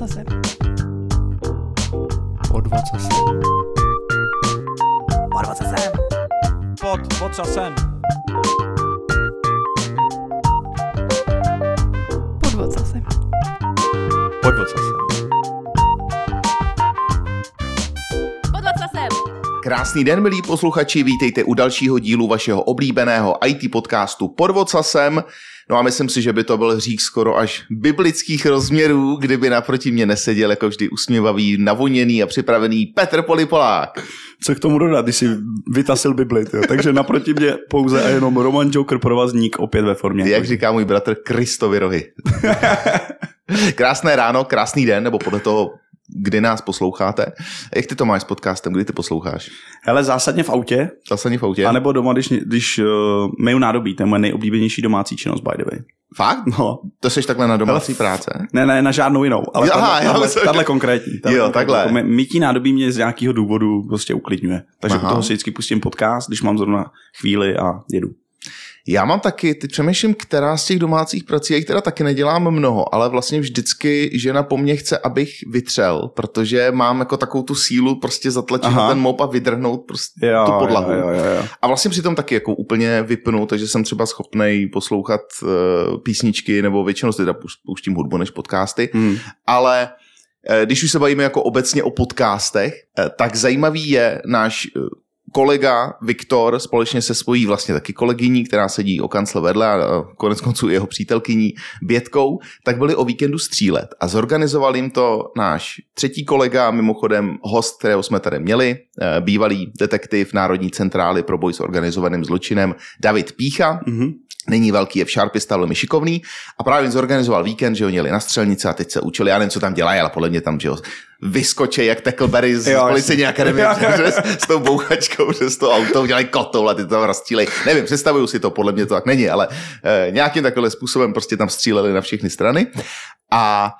ocasem. Pod vocasem. Pod ocasem. Pod vocasem. Pod ocasem. Pod vocasem. Pod. Krásný den, milí posluchači, vítejte u dalšího dílu vašeho oblíbeného IT podcastu Pod vocasem. No a myslím si, že by to byl hřích skoro až biblických rozměrů, kdyby naproti mě neseděl jako vždy usměvavý, navoněný a připravený Petr Polipolák. Co k tomu dodat, když si vytasil Bibli, tyjo. takže naproti mě pouze a jenom Roman Joker provazník opět ve formě. Jak říká můj bratr Kristovi rohy. Krásné ráno, krásný den, nebo podle toho, kdy nás posloucháte. Jak ty to máš s podcastem, kdy ty posloucháš? Hele, zásadně v autě, Zase v autě? anebo doma, když, když uh, meju nádobí, to je moje nejoblíbenější domácí činnost, by the way. Fakt? No, To jsi takhle na domácí Hele, práce? ne, ne, na žádnou jinou, ale Aha, myslím, tahle že- konkrétní. Jo, konkrétní. takhle. Jako my- Mytí nádobí mě z nějakého důvodu prostě uklidňuje. Takže Aha. u toho si vždycky pustím podcast, když mám zrovna chvíli a jedu. Já mám taky, teď přemýšlím, která z těch domácích prací, já jich teda taky nedělám mnoho, ale vlastně vždycky žena po mně chce, abych vytřel, protože mám jako takovou tu sílu prostě zatlačit Aha. na ten mop a vydrhnout prostě Jo, tu podlahu. Jo, jo, jo, jo. A vlastně přitom taky jako úplně vypnu, takže jsem třeba schopnej poslouchat uh, písničky, nebo většinou teda pouštím hudbu než podcasty, Hmm. ale eh, když už se bavíme jako obecně o podcastech, eh, tak zajímavý je náš kolega Viktor společně se svojí vlastně taky kolegyní, která sedí o kancle vedle a konec konců jeho přítelkyní Bětkou, tak byli o víkendu střílet a zorganizoval jim to náš třetí kolega, mimochodem host, kterého jsme tady měli, eh, bývalý detektiv Národní centrály pro boj s organizovaným zločinem David Pícha, Mhm. není velký, je v šarpista, velmi šikovný. A právě zorganizoval víkend, že oni jeli na střelnici a teď se učili, já nevím, co tam dělají, ale podle mě tam, že jo, vyskočí jak Tackleberry z Jo, policejní akademie přes, s tou bouchačkou přes to auto, dělají kotoul a ty to tam rozstřílej. Nevím, představuju si to, podle mě to tak není, ale eh, nějakým takovým způsobem prostě tam stříleli na všechny strany. A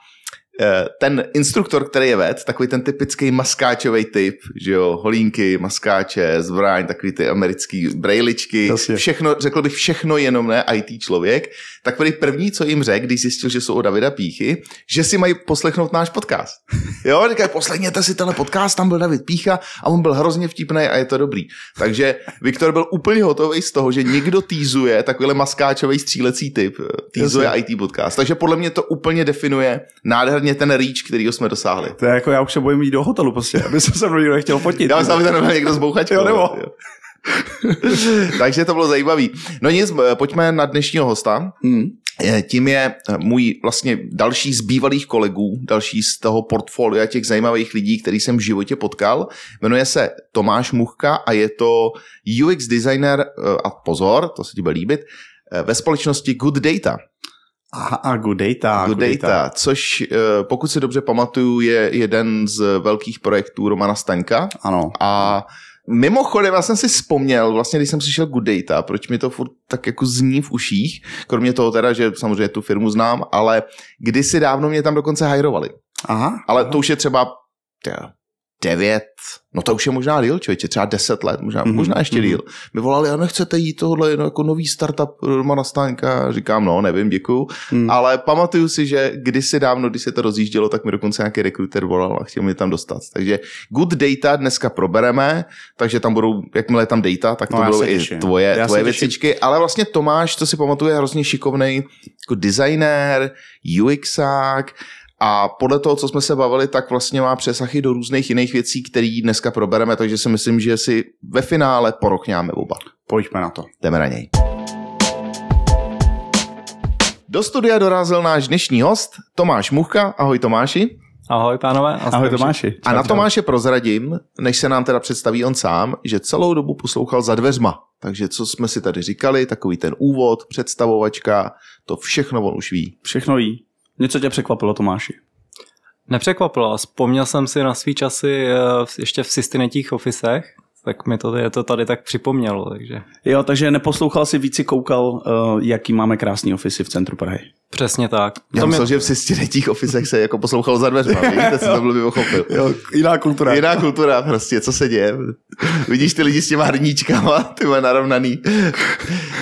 ten instruktor, který je ved, takový ten typický maskáčový typ, že jo, holínky, maskáče, zbraň, takový ty americký brejličky, Jasně. všechno, řekl bych všechno jenom ne IT člověk, tak tady první, co jim řekl, když zjistil, že jsou od Davida Píchy, že si mají poslechnout náš podcast. Jo, říkají, poslechněte si tenhle podcast, tam byl David Pícha a on byl hrozně vtipný a je to dobrý. Takže Viktor byl úplně hotový z toho, že někdo týzuje takovýhle maskáčový střílecí typ, eh, týzuje Jasně. IT podcast. Takže podle mě to úplně definuje nádherně ten reach, který jsme dosáhli. To je jako já už se bojím jít do hotelu prostě, aby se se mnou nikdo nechtěl fotit. Já aby tam někdo z bouchačkou. Jo, nebo? Jo. Takže to bylo zajímavý. No nic, pojďme na dnešního hosta. Hmm. Tím je eh, můj vlastně další z bývalých kolegů, další z toho portfolia těch zajímavých lidí, který jsem v životě potkal. Jmenuje se Tomáš Muchka a je to UX designer, eh, a pozor, to se ti bude líbit, eh, ve společnosti Good Data. Aha, Good Data. Good, good data, data, což eh, pokud si dobře pamatuju, je jeden z velkých projektů Romana Staňka. Ano. A Mimochodem, já jsem si vzpomněl, vlastně když jsem slyšel Good Data, proč mi to furt tak jako zní v uších, kromě toho teda, že samozřejmě tu firmu znám, ale kdysi dávno mě tam dokonce hajrovali. Aha. Ale aha. to už je třeba Devět, no to už je možná díl, člověče, třeba 10 let, možná, mm-hmm. možná ještě díl. My volali, a nechcete jít tohle no, jako nový startup Romana Stánka? říkám, no, nevím, děkuju, mm. ale pamatuju si, že kdysi dávno, když se to rozjíždělo, tak mi dokonce nějaký rekruter volal a chtěl mě tam dostat. Takže good data dneska probereme, takže tam budou, jakmile je tam data, tak to no, budou i tvoje, já tvoje věcičky, ale vlastně Tomáš, to si pamatuje, hrozně šikovný jako designer, UXák, a podle toho, co jsme se bavili, tak vlastně má přesahy do různých jiných věcí, které dneska probereme, takže si myslím, že si ve finále porochňáme oba. Pojďme na to. Jdeme na něj. Do studia dorazil náš dnešní host, Tomáš Muchka. Ahoj Tomáši. Ahoj, pánové. Ahoj Tomáši. A na Tomáše prozradím, než se nám teda představí on sám, že celou dobu poslouchal za dveřma. Takže co jsme si tady říkali, takový ten úvod, představovačka, to všechno on už ví. Všechno jí. Něco tě překvapilo, Tomáši? Nepřekvapilo, vzpomněl jsem si na svý časy eh, ještě v systinetích officech, tak mi to, je to tady tak připomnělo, takže Jo, takže neposlouchal si víc, si koukal, uh, jaký máme krásný ofisy v centru Prahy. přesně tak. Já To myslel, že v sistěletích ofisech se jako poslouchalo za dveřma, teď jsem to blbě pochopil. Jo, jiná kultura. Jiná kultura prostě, co se děje. Vidíš ty lidi s těma hrníčkama, ty mají narovnaný.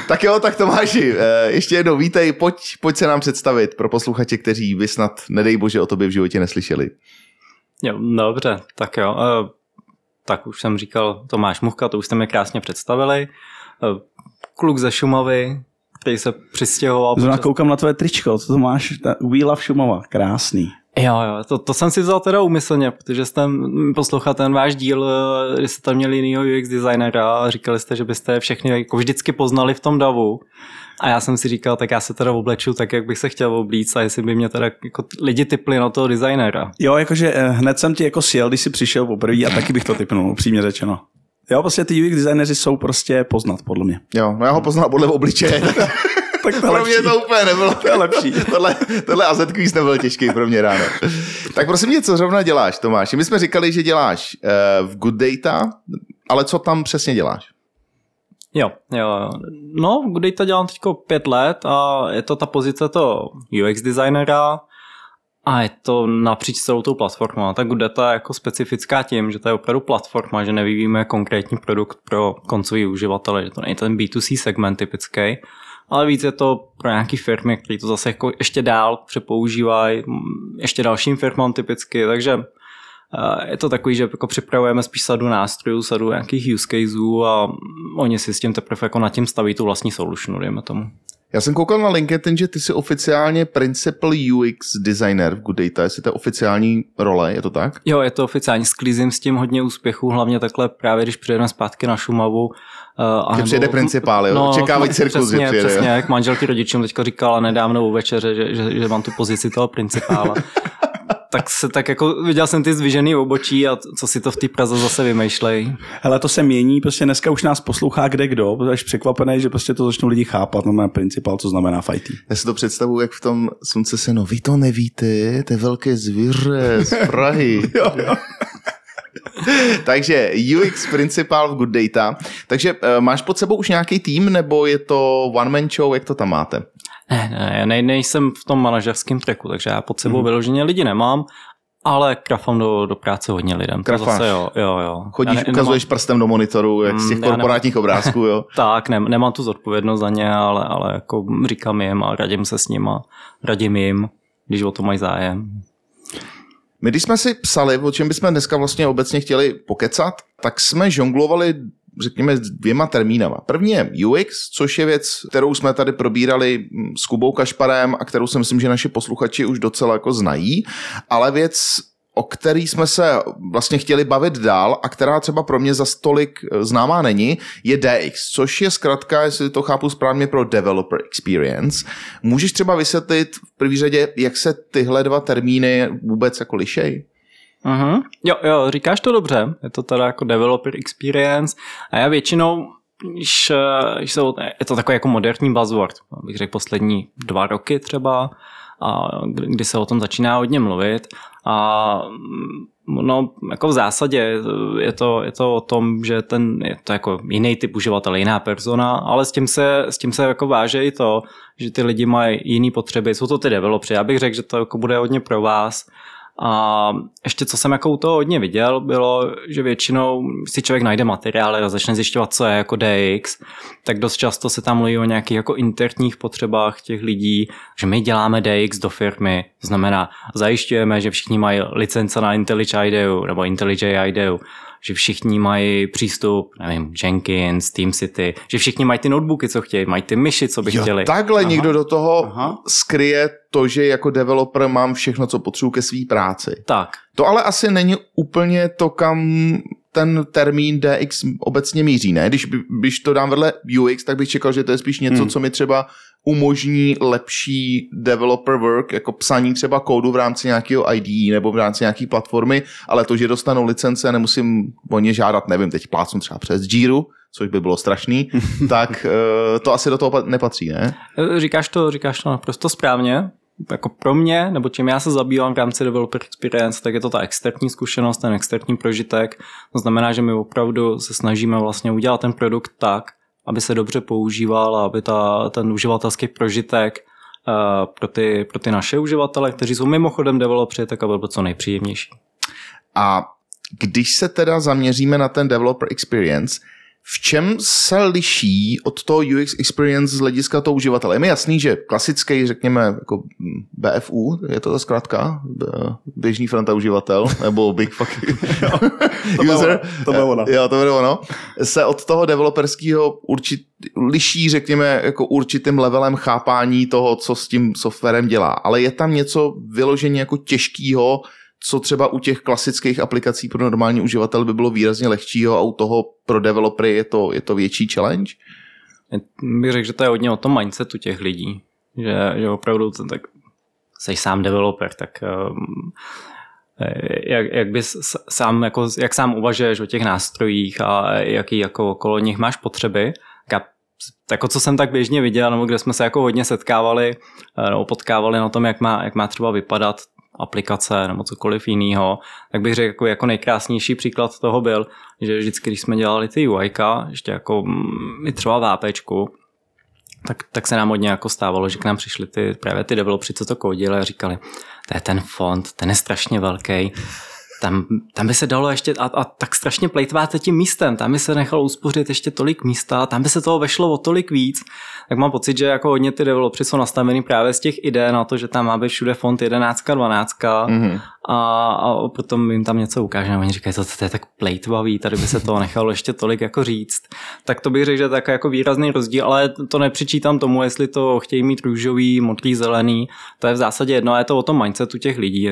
tak jo, tak Tomáši, eh, ještě jednou vítej, pojď, pojď se nám představit pro posluchače, kteří by snad, nedej bože, o tobě v životě neslyšeli. Jo, dobře, tak jo. Tak už jsem říkal Tomáš Muchka, to už jste mi krásně představili. Eh, Kluk ze Šumavy, který se přistěhoval. Zrovna počas- koukám na tvoje tričko, co to máš? Ta We Love Šumava, krásný. Jo, jo, to, to jsem si vzal teda úmyslně, protože jste poslouchal ten váš díl, eh, kdy jste tam měli jinýho UX designera a říkali jste, že byste všechny jako vždycky poznali v tom davu. A já jsem si říkal, tak já se teda obleču tak, jak bych se chtěl oblíct a jestli by mě teda jako lidi typli na toho designera. Jo, jakože eh, hned jsem ti jako sjel, když jsi přišel poprvé a taky bych to typnul, upřímně řečeno. Jo, prostě ty UX designéři jsou prostě poznat, podle mě. Jo, no já ho poznal podle obličeje, tak Tak to pro mě to úplně nebylo. To je lepší. tohle, tohle AZ quiz nebyl těžký pro mě ráno. Tak prosím mě, co zrovna děláš, Tomáš? My jsme říkali, že děláš uh, v Good Data, ale co tam přesně děláš? Jo, jo. No, v Goodata dělám teď pět let a je to ta pozice to UX designera a je to napříč celou tou platformou. A ta Goodata je jako specifická tím, že to je opravdu platforma, že nevyvíjíme konkrétní produkt pro koncový uživatele, že to není ten B2C segment typický, ale víc je to pro nějaký firmy, které to zase jako ještě dál přepoužívají, ještě dalším firmám typicky, takže je to takový, že jako připravujeme spíš sadu nástrojů, sadu nějakých use caseů a oni si s tím teprve jako nad tím staví tu vlastní solution, dejme tomu. Já jsem koukal na LinkedIn, že ty jsi oficiálně Principal UX Designer v Good Data, jestli to je oficiální role, je to tak? Jo, je to oficiálně, sklízím s tím hodně úspěchů, hlavně takhle právě, když přijedeme zpátky na Šumavu. Uh, Že přijede principál, jo? Očekávají cirkus, přesně, že přijede, jo? Přesně, jak manželky rodičům teďka říkala nedávno u večeře, že, že, že mám tu pozici toho principála. tak se tak jako, viděl jsem ty zvyžený obočí a co si to v té Praze zase vymýšlej. Hele, to se mění, prostě dneska už nás poslouchá kde kdo, protože až překvapený, že prostě to začnou lidi chápat, no má principál, co znamená IT. Já si to představuji, jak v tom Slunce se no, vy to nevíte, to je velké zvíře z Prahy. Takže UX principál v Good Data. Takže uh, máš pod sebou už nějaký tým, nebo je to one man show, jak to tam máte? Ne, ne, já nej, nejsem v tom manažerském tracku, takže já pod sebou mm-hmm. vyloženě lidi nemám, ale krafám do, do práce hodně lidem. To Krafáš. Zase jo, jo, jo. Chodíš, Já ne, ukazuješ prstem do monitoru, jak z Mm, těch já nemám- korporátních obrázků, jo? Tak, ne, nemám tu zodpovědnost za ně, ale, ale jako říkám jim a radím se s nima, radím jim, když o to mají zájem. My když jsme si psali, o čem bychom dneska vlastně obecně chtěli pokecat, tak jsme žonglovali řekněme, dvěma termínama. První je UX, což je věc, kterou jsme tady probírali mm, s Kubou Kašparem a kterou si myslím, že naši posluchači už docela jako znají, ale věc, o který jsme se vlastně chtěli bavit dál a která třeba pro mě za stolik známá není, je DX, což je zkrátka, jestli to chápu správně, pro Developer Experience. Můžeš třeba vysvětlit v první řadě, jak se tyhle dva termíny vůbec jako lišejí? Uh-huh. Jo, jo, říkáš to dobře. Je to teda jako developer experience a já většinou, když, eh, když se, je to takový jako moderní buzzword, bych řekl poslední dva roky třeba, a kdy se o tom začíná hodně mluvit. A no, jako v zásadě je to, je to o tom, že ten, je to jako jiný typ uživatel, jiná persona, ale s tím se, s tím se jako váže i to, že ty lidi mají jiné potřeby, jsou to ty developři. Já bych řekl, že to jako bude hodně pro vás, a ještě co jsem jako u toho hodně viděl, bylo, že většinou si člověk najde materiály a začne zjišťovat, co je jako DX, tak dost často se tam mluví o nějakých jako interních potřebách těch lidí, že my děláme DX do firmy, to znamená zajišťujeme, že všichni mají licence na IntelliJ IDEO nebo IntelliJ IDEO, že všichni mají přístup, nevím, Jenkins, TeamCity, že všichni mají ty notebooky, co chtějí, mají ty myši, co by jo, chtěli. Takhle Aha. někdo do toho Aha. Skryje to, že jako developer mám všechno, co potřebuji ke své práci. Tak, To ale asi není úplně to, kam ten termín DX obecně míří, ne? Když, když to dám vedle UX, tak bych čekal, že to je spíš něco, Hmm. co mi třeba umožní lepší developer work, jako psaní třeba kódu v rámci nějakého ID nebo v rámci nějaké platformy, ale to, že dostanu licence, nemusím o ně žádat, nevím, teď plácnu třeba přes Jira, což by bylo strašný, tak eh, to asi do toho pa- nepatří, ne? říkáš to, říkáš to naprosto správně. jako pro mě, nebo čím já se zabývám v rámci Developer Experience, tak je to ta externí zkušenost, ten externí prožitek. To znamená, že my opravdu se snažíme vlastně udělat ten produkt tak, aby se dobře používal a aby ta, ten uživatelský prožitek uh, pro, ty, pro ty naše uživatele, kteří jsou mimochodem developři, tak aby byl co nejpříjemnější. A když se teda zaměříme na ten developer experience, v čem se liší od toho UX experience z hlediska toho uživatele? Je mi jasný, že klasický, řekněme, jako BFU, je to ta zkrátka? Běžný fronta uživatel, nebo Big Fuck to User? To bylo ono. Jo, to bylo ono. Se od toho developerského určit, liší, řekněme, jako určitým levelem chápání toho, co s tím softwarem dělá. Ale je tam něco vyloženě jako těžkého, co třeba u těch klasických aplikací pro normální uživatel by bylo výrazně lehčího a u toho pro developery je to, je to větší challenge? Bych řekl, že to je hodně o tom mindsetu těch lidí. Že, že opravdu ten, tak jsi sám developer, tak um, jak, jak bys sám, jako, jak sám uvažuješ o těch nástrojích a jaký jako okolo nich máš potřeby, tak jako co jsem tak běžně viděl, nebo kde jsme se jako hodně setkávali eh, nebo potkávali na tom, jak má, jak má třeba vypadat aplikace nebo cokoliv jiného, tak bych řekl, jako, jako nejkrásnější příklad toho byl, že vždycky, když jsme dělali ty UI, ještě jako mm, i třeba v tak, tak se nám hodně jako stávalo, že k nám přišli ty, právě ty developři, co to kodili a říkali, to je ten font, ten je strašně velký, tam, tam by se dalo ještě, a, a tak strašně plejtváte tím místem, tam by se nechalo uspořit ještě tolik místa, tam by se toho vešlo o tolik víc, tak mám pocit, že jako hodně ty developři jsou nastavený právě z těch idei na to, že tam má být všude font 11, 12 mm-hmm. A, a potom jim tam něco ukáže a oni říkají, to, to je tak plejtvavý, tady by se toho nechalo ještě tolik jako říct. Tak to bych řekl, že je tak jako výrazný rozdíl, ale to nepřičítám tomu, jestli to chtějí mít růžový, modrý, zelený, to je v zásadě jedno, a je to o tom mindsetu těch lidí,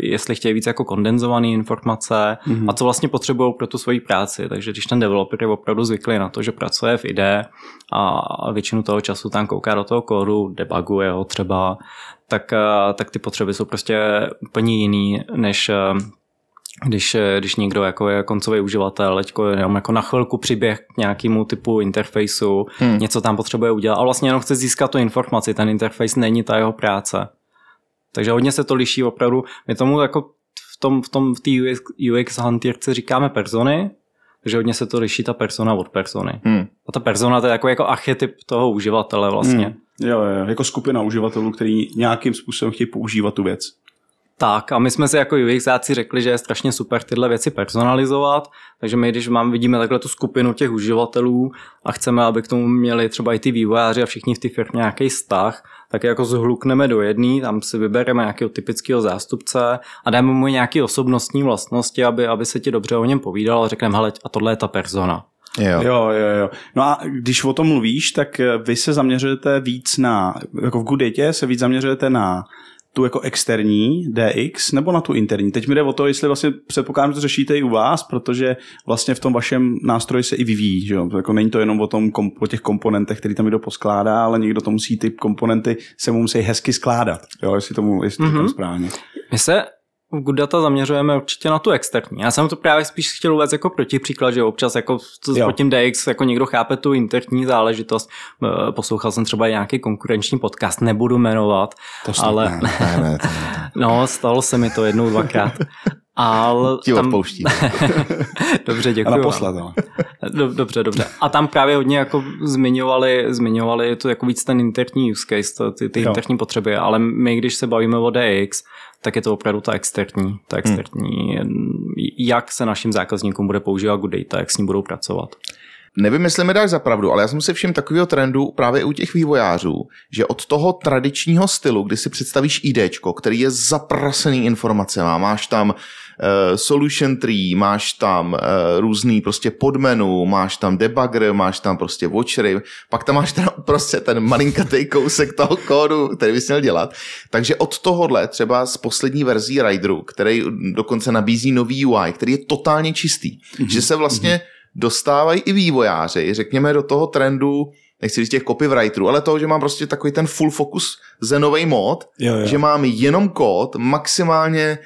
jestli chtějí víc jako kondenzovaný informace mm-hmm. a co vlastně potřebují pro tu svoji práci. Takže když ten developer je opravdu zvyklý na to, že pracuje v IDE a většinu toho času tam kouká do toho kódu, debuguje ho třeba, tak, eh, tak ty potřeby jsou prostě úplně jiný, než eh, když, eh, když někdo jako je koncový uživatel, teďko jenom jako na chvilku přiběh k nějakému typu interfejsu, hmm. něco tam potřebuje udělat a vlastně jenom chce získat tu informaci, ten interface není ta jeho práce. Takže hodně se to liší opravdu. My tomu jako v tom, v tom v té UX, UX hantýrce říkáme persony, takže hodně se to liší ta persona od persony. Hmm. A ta persona to je jako, jako archetyp toho uživatele vlastně. Hmm. Jo, jo, jako skupina uživatelů, který nějakým způsobem chtějí používat tu věc. Tak a my jsme si jako UXáci řekli, že je strašně super tyhle věci personalizovat, takže my když máme, vidíme takhle tu skupinu těch uživatelů a chceme, aby k tomu měli třeba i ty vývojáři a všichni v té firmě nějaký vztah, tak jako zhlukneme do jedné, tam si vybereme nějakého typického zástupce a dáme mu nějaké osobnostní vlastnosti, aby, aby se ti dobře o něm povídal a řekneme, hele, a tohle je ta persona. Jo. jo, jo, jo. No a když o tom mluvíš, tak vy se zaměřujete víc na, jako v Data se víc zaměřujete na tu jako externí DX nebo na tu interní. Teď mi jde o to, jestli vlastně předpokládám, že to řešíte i u vás, protože vlastně v tom vašem nástroji se i vyvíjí. Že jo? Jako není to jenom o, tom, o těch komponentech, který tam někdo poskládá, ale někdo to musí, ty komponenty se mu musí hezky skládat. Jo? Jestli tomu jestli mm-hmm. to správně. My se v Good Data zaměřujeme určitě na tu externí. Já jsem to právě spíš chtěl uvést jako protipříklad, že občas jako pod tím DX jako někdo chápe tu interní záležitost. Eh, poslouchal jsem třeba nějaký konkurenční podcast, nebudu jmenovat, to ale ne, ne, ne, to ne. no, stalo se mi to jednou, dvakrát. Ale Ti tam... odpouští. dobře, děkuji. A naposled, ale. Dobře, dobře. A tam právě hodně jako zmiňovali, zmiňovali to jako víc ten interní use case, to, ty, ty interní potřeby, ale my, když se bavíme o DX, tak je to opravdu ta externí, ta externí, hmm. jak se našim zákazníkům bude používat good data, jak s ním budou pracovat. Nevím, jestli mi dáš za pravdu, ale já jsem si všiml takového trendu právě u těch vývojářů, že od toho tradičního stylu, kdy si představíš IDčko, který je zaprasený informacemi, máš tam solution tree, máš tam uh, různý prostě podmenu, máš tam debugger, máš tam prostě watchery, pak tam máš teda prostě ten malinkatý kousek toho kódu, který bys měl dělat. Takže od tohohle třeba z poslední verzí Rideru, který dokonce nabízí nový UI, který je totálně čistý, mm-hmm. že se vlastně mm-hmm dostávají i vývojáři, řekněme, do toho trendu, nechci říct těch copywriterů, ale toho, že mám prostě takový ten full focus zenový mod, jo, jo. že mám jenom kód, maximálně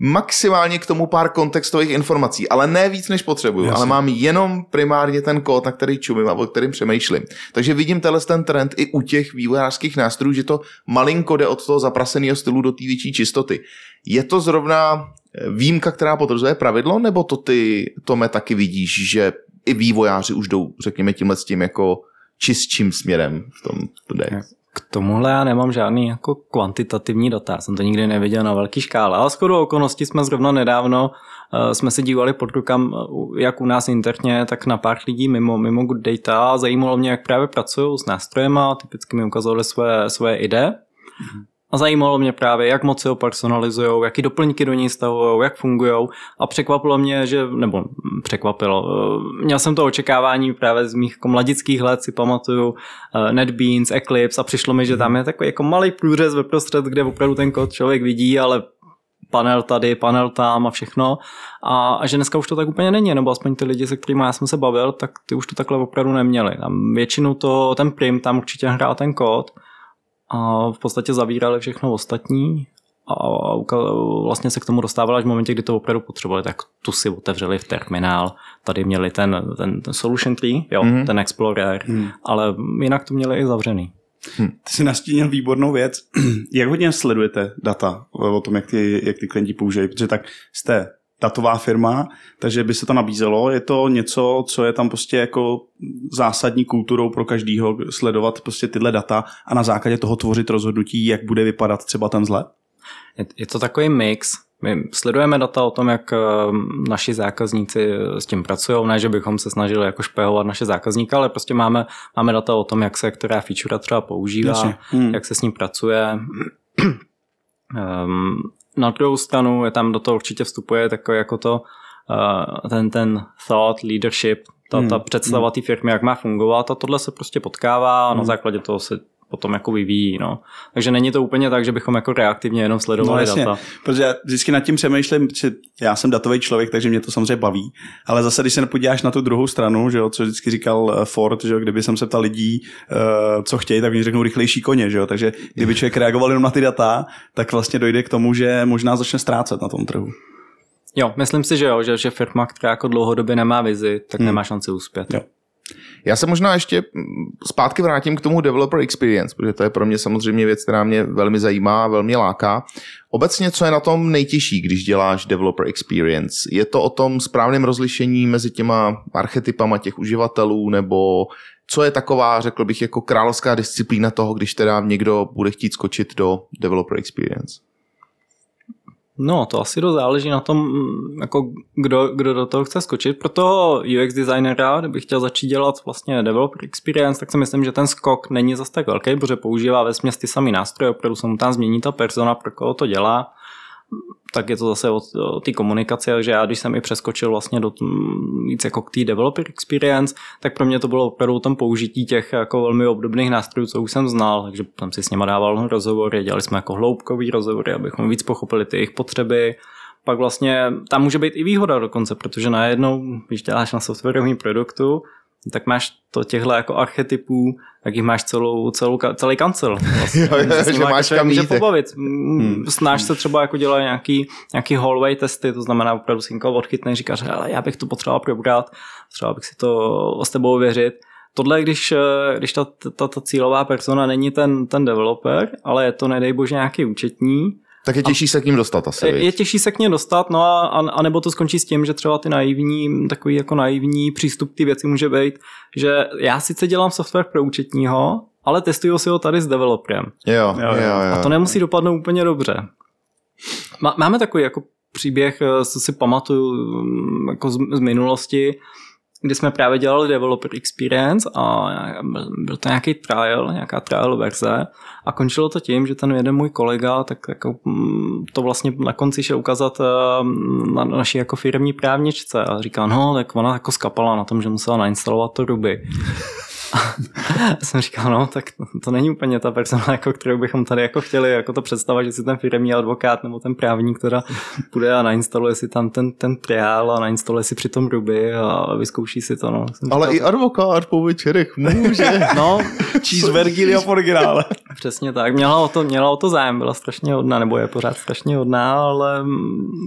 maximálně k tomu pár kontextových informací, ale ne víc, než potřebuju, Jasně. ale mám jenom primárně ten kód, na který čumím a o kterým přemýšlím. Takže vidím tenhle ten trend i u těch vývojářských nástrojů, že to malinko jde od toho zapraseného stylu do té větší čistoty. Je to zrovna eh, výjimka, která potvrzuje pravidlo, nebo to ty, Tome, taky vidíš, že i vývojáři už jdou, řekněme, tímhle s tím jako čistším směrem v tom DX? K tomuhle já nemám žádný jako kvantitativní data, jsem to nikdy neviděl na velký škále, ale shodou okolností jsme zrovna nedávno uh, jsme se dívali pod rukám, uh, jak u nás interně, tak na pár lidí mimo, mimo Good Data a zajímalo mě, jak právě pracují s nástrojem a typicky mi ukazovali svoje, svoje ide. A zajímalo mě právě, jak moc se ho personalizují, jaký doplňky do něj stavují, jak fungují. A překvapilo mě, že, nebo mm, překvapilo, eh, měl jsem to očekávání právě z mých jako mladických let, si pamatuju eh, NetBeans, Eclipse a přišlo mi, že tam je takový jako malý průřez ve prostřed, kde opravdu ten kód člověk vidí, ale panel tady, panel tam a všechno. A, a že dneska už to tak úplně není, nebo aspoň ty lidi, se kterými já jsem se bavil, tak ty už to takhle opravdu neměli. Tam většinou to, ten prim tam určitě hrál ten kód, a v podstatě zavírali všechno ostatní a vlastně se k tomu dostávali až v momentě, kdy to opravdu potřebovali, tak tu si otevřeli v terminál, tady měli ten, ten, ten solution tree, jo, Mhm. mm-hmm. ten explorer, mm. ale jinak to měli i zavřený. Ty jsi nastínil výbornou věc. jak hodně sledujete data o tom, jak ty, jak ty klienti použijí? Protože tak jste datová firma, takže by se to nabízelo. Je to něco, co je tam prostě jako zásadní kulturou pro každýho sledovat prostě tyhle data a na základě toho tvořit rozhodnutí, jak bude vypadat třeba ten vzhled? Je, to takový mix. My sledujeme data o tom, jak eh, naši zákazníci s tím pracují, ne, že bychom se snažili jako špehovat naše zákazníka, ale prostě máme, máme data o tom, jak se která feature třeba používá, Jasně. Hmm. jak se s ním pracuje. um, na druhou stranu je tam do toho určitě vstupuje takový jako to, uh, ten, ten thought, leadership, ta, ta Hmm, představa té firmy, jak má fungovat a tohle se prostě potkává a na základě toho se potom jako vyvíjí. No. Takže není to úplně tak, že bychom jako reaktivně jenom sledovali No jasně, data. protože já vždycky nad tím přemýšlím, že já jsem datový člověk, takže mě to samozřejmě baví, ale zase, když se podíváš na tu druhou stranu, že jo, co vždycky říkal eh, Ford, že jo, kdyby jsem se ptal lidí, eh, co chtějí, tak oni řeknou rychlejší koně, že jo, takže kdyby člověk reagoval jenom na ty data, tak vlastně dojde k tomu, že možná začne ztrácet na tom trhu. Jo, myslím si, že jo, že, že firma, která jako dlouhodobě nemá vizi, tak Hmm. nemá šanci uspět. Jo. Já se možná ještě mm, zpátky vrátím k tomu developer experience, protože to je pro mě samozřejmě věc, která mě velmi zajímá a velmi láká. Obecně, co je na tom nejtěžší, když děláš developer experience? Je to o tom správném rozlišení mezi těma archetypama těch uživatelů, nebo co je taková, řekl bych, jako královská disciplína toho, když teda někdo bude chtít skočit do developer experience? No, to asi dost záleží na tom, mm, jako kdo, kdo do toho chce skočit. Pro toho UX designera, kdybych chtěl začít dělat vlastně developer experience, tak si myslím, že ten skok není zas tak velký, protože používá ve směs ty samý nástroje, opravdu se mu tam změní ta persona, pro koho to dělá. Tak je to zase o, té komunikaci, takže já když jsem i přeskočil vlastně do víc jako k té developer experience, tak pro mě to bylo opravdu o tom použití těch jako velmi obdobných nástrojů, co už jsem znal, takže jsem si s nima dával rozhovory, dělali jsme jako hloubkový rozhovory, abychom víc pochopili ty jejich potřeby, pak vlastně tam může být i výhoda dokonce, protože najednou, když děláš na softwarovém produktu, tak máš to těchto jako archetypů, tak jich máš celou, celou, celý kancel. Vlastně. Jo, jo, že máš kam může pobavit. Hmm. Snáš se třeba jako dělat nějaký, nějaký hallway testy, to znamená opravdu si někoho odchytne, říkáš, ale já bych to potřeboval probrat, třeba bych si to s tebou věřit. Tohle, když, eh, když ta, ta, ta cílová persona není ten, ten developer, ale je to, nedej bože, nějaký účetní, Tak je těžší se k ním dostat asi. je, je těžší se k ně dostat, no a, a, a nebo to skončí s tím, že třeba ty naivní, takový jako naivní přístup ty věci může být, že já sice dělám software pro účetního, ale testuju si ho tady s developerem. Jo, jo, Jo, jo. jo. A to nemusí dopadnout úplně dobře. Má, máme takový jako příběh, eh, co si pamatuju mm, jako z, z minulosti, kdy jsme právě dělali developer experience a byl, to nějaký trial, nějaká trial verze a končilo to tím, že ten jeden můj kolega tak jako mm, to vlastně na konci šel ukázat eh, na naší jako firmní právničce a říká, no tak ona jako skapala na tom, že musela nainstalovat to Ruby. Já jsem říkal, no, tak to, to není úplně ta persona, jako, kterou bychom tady jako chtěli, jako to představa, že si ten firmní advokát nebo ten právník, která půjde a nainstaluje si tam ten, ten triál a nainstaluje si přitom Ruby a vyzkouší si to. No. Jsem Ale říkal, i advokát po večerech může. No, Číst Vergilio v originále. přesně tak. Měla o, to, měla o to zájem, byla strašně hodná, nebo je pořád strašně hodná, ale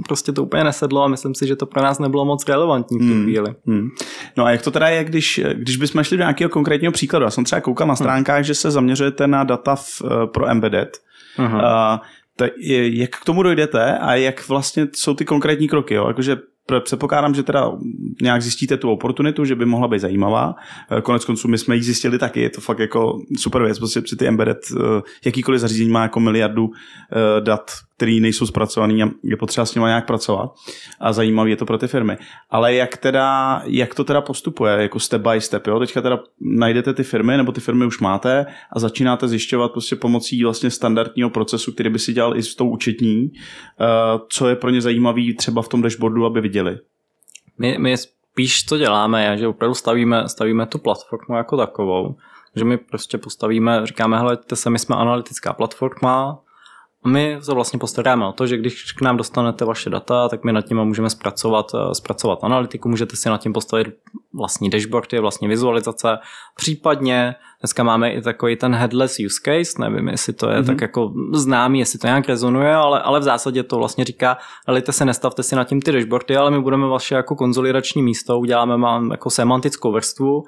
prostě to úplně nesedlo a myslím si, že to pro nás nebylo moc relevantní v tu chvíli. Hmm. No a jak to teda je, když, když bychom šli do nějakého konkrétního příkladu? Já jsem třeba koukal na stránkách, že se zaměřujete na data v, eh, pro embedded. Aha. A to, je- jak k tomu dojdete a jak vlastně jsou ty konkrétní kroky? Jo? Jakože předpokládám, že teda nějak zjistíte tu oportunitu, že by mohla být zajímavá. Eh, Konec konců my jsme ji zjistili taky, je to fakt jako super věc, prostě při ty embedded, eh, jakýkoliv zařízení má jako miliardu dat, který nejsou zpracovaný a je potřeba s nimi nějak pracovat a zajímavý je to pro ty firmy. Ale jak teda, jak to teda postupuje, jako step by step, jo? Teďka teda najdete ty firmy, nebo ty firmy už máte a začínáte zjišťovat prostě pomocí vlastně standardního procesu, který by si dělal i s tou účetní, eh, co je pro ně zajímavý třeba v tom dashboardu, aby viděli. My, my spíš co děláme, že opravdu stavíme, stavíme tu platformu jako takovou, že my prostě postavíme, říkáme, hele, se, my jsme analytická platforma my se vlastně postaráme o to, že když k nám dostanete vaše data, tak my nad nimi můžeme zpracovat, eh, zpracovat analytiku, můžete si nad tím postavit vlastní dashboardy, vlastní vizualizace, případně dneska máme i takový ten headless use case, nevím, jestli to je mm-hmm. tak jako známý, jestli to nějak rezonuje, ale, ale v zásadě to vlastně říká, helejte se, nestavte si nad tím ty dashboardy, ale my budeme vaše jako konzolidační místo, uděláme vám jako semantickou vrstvu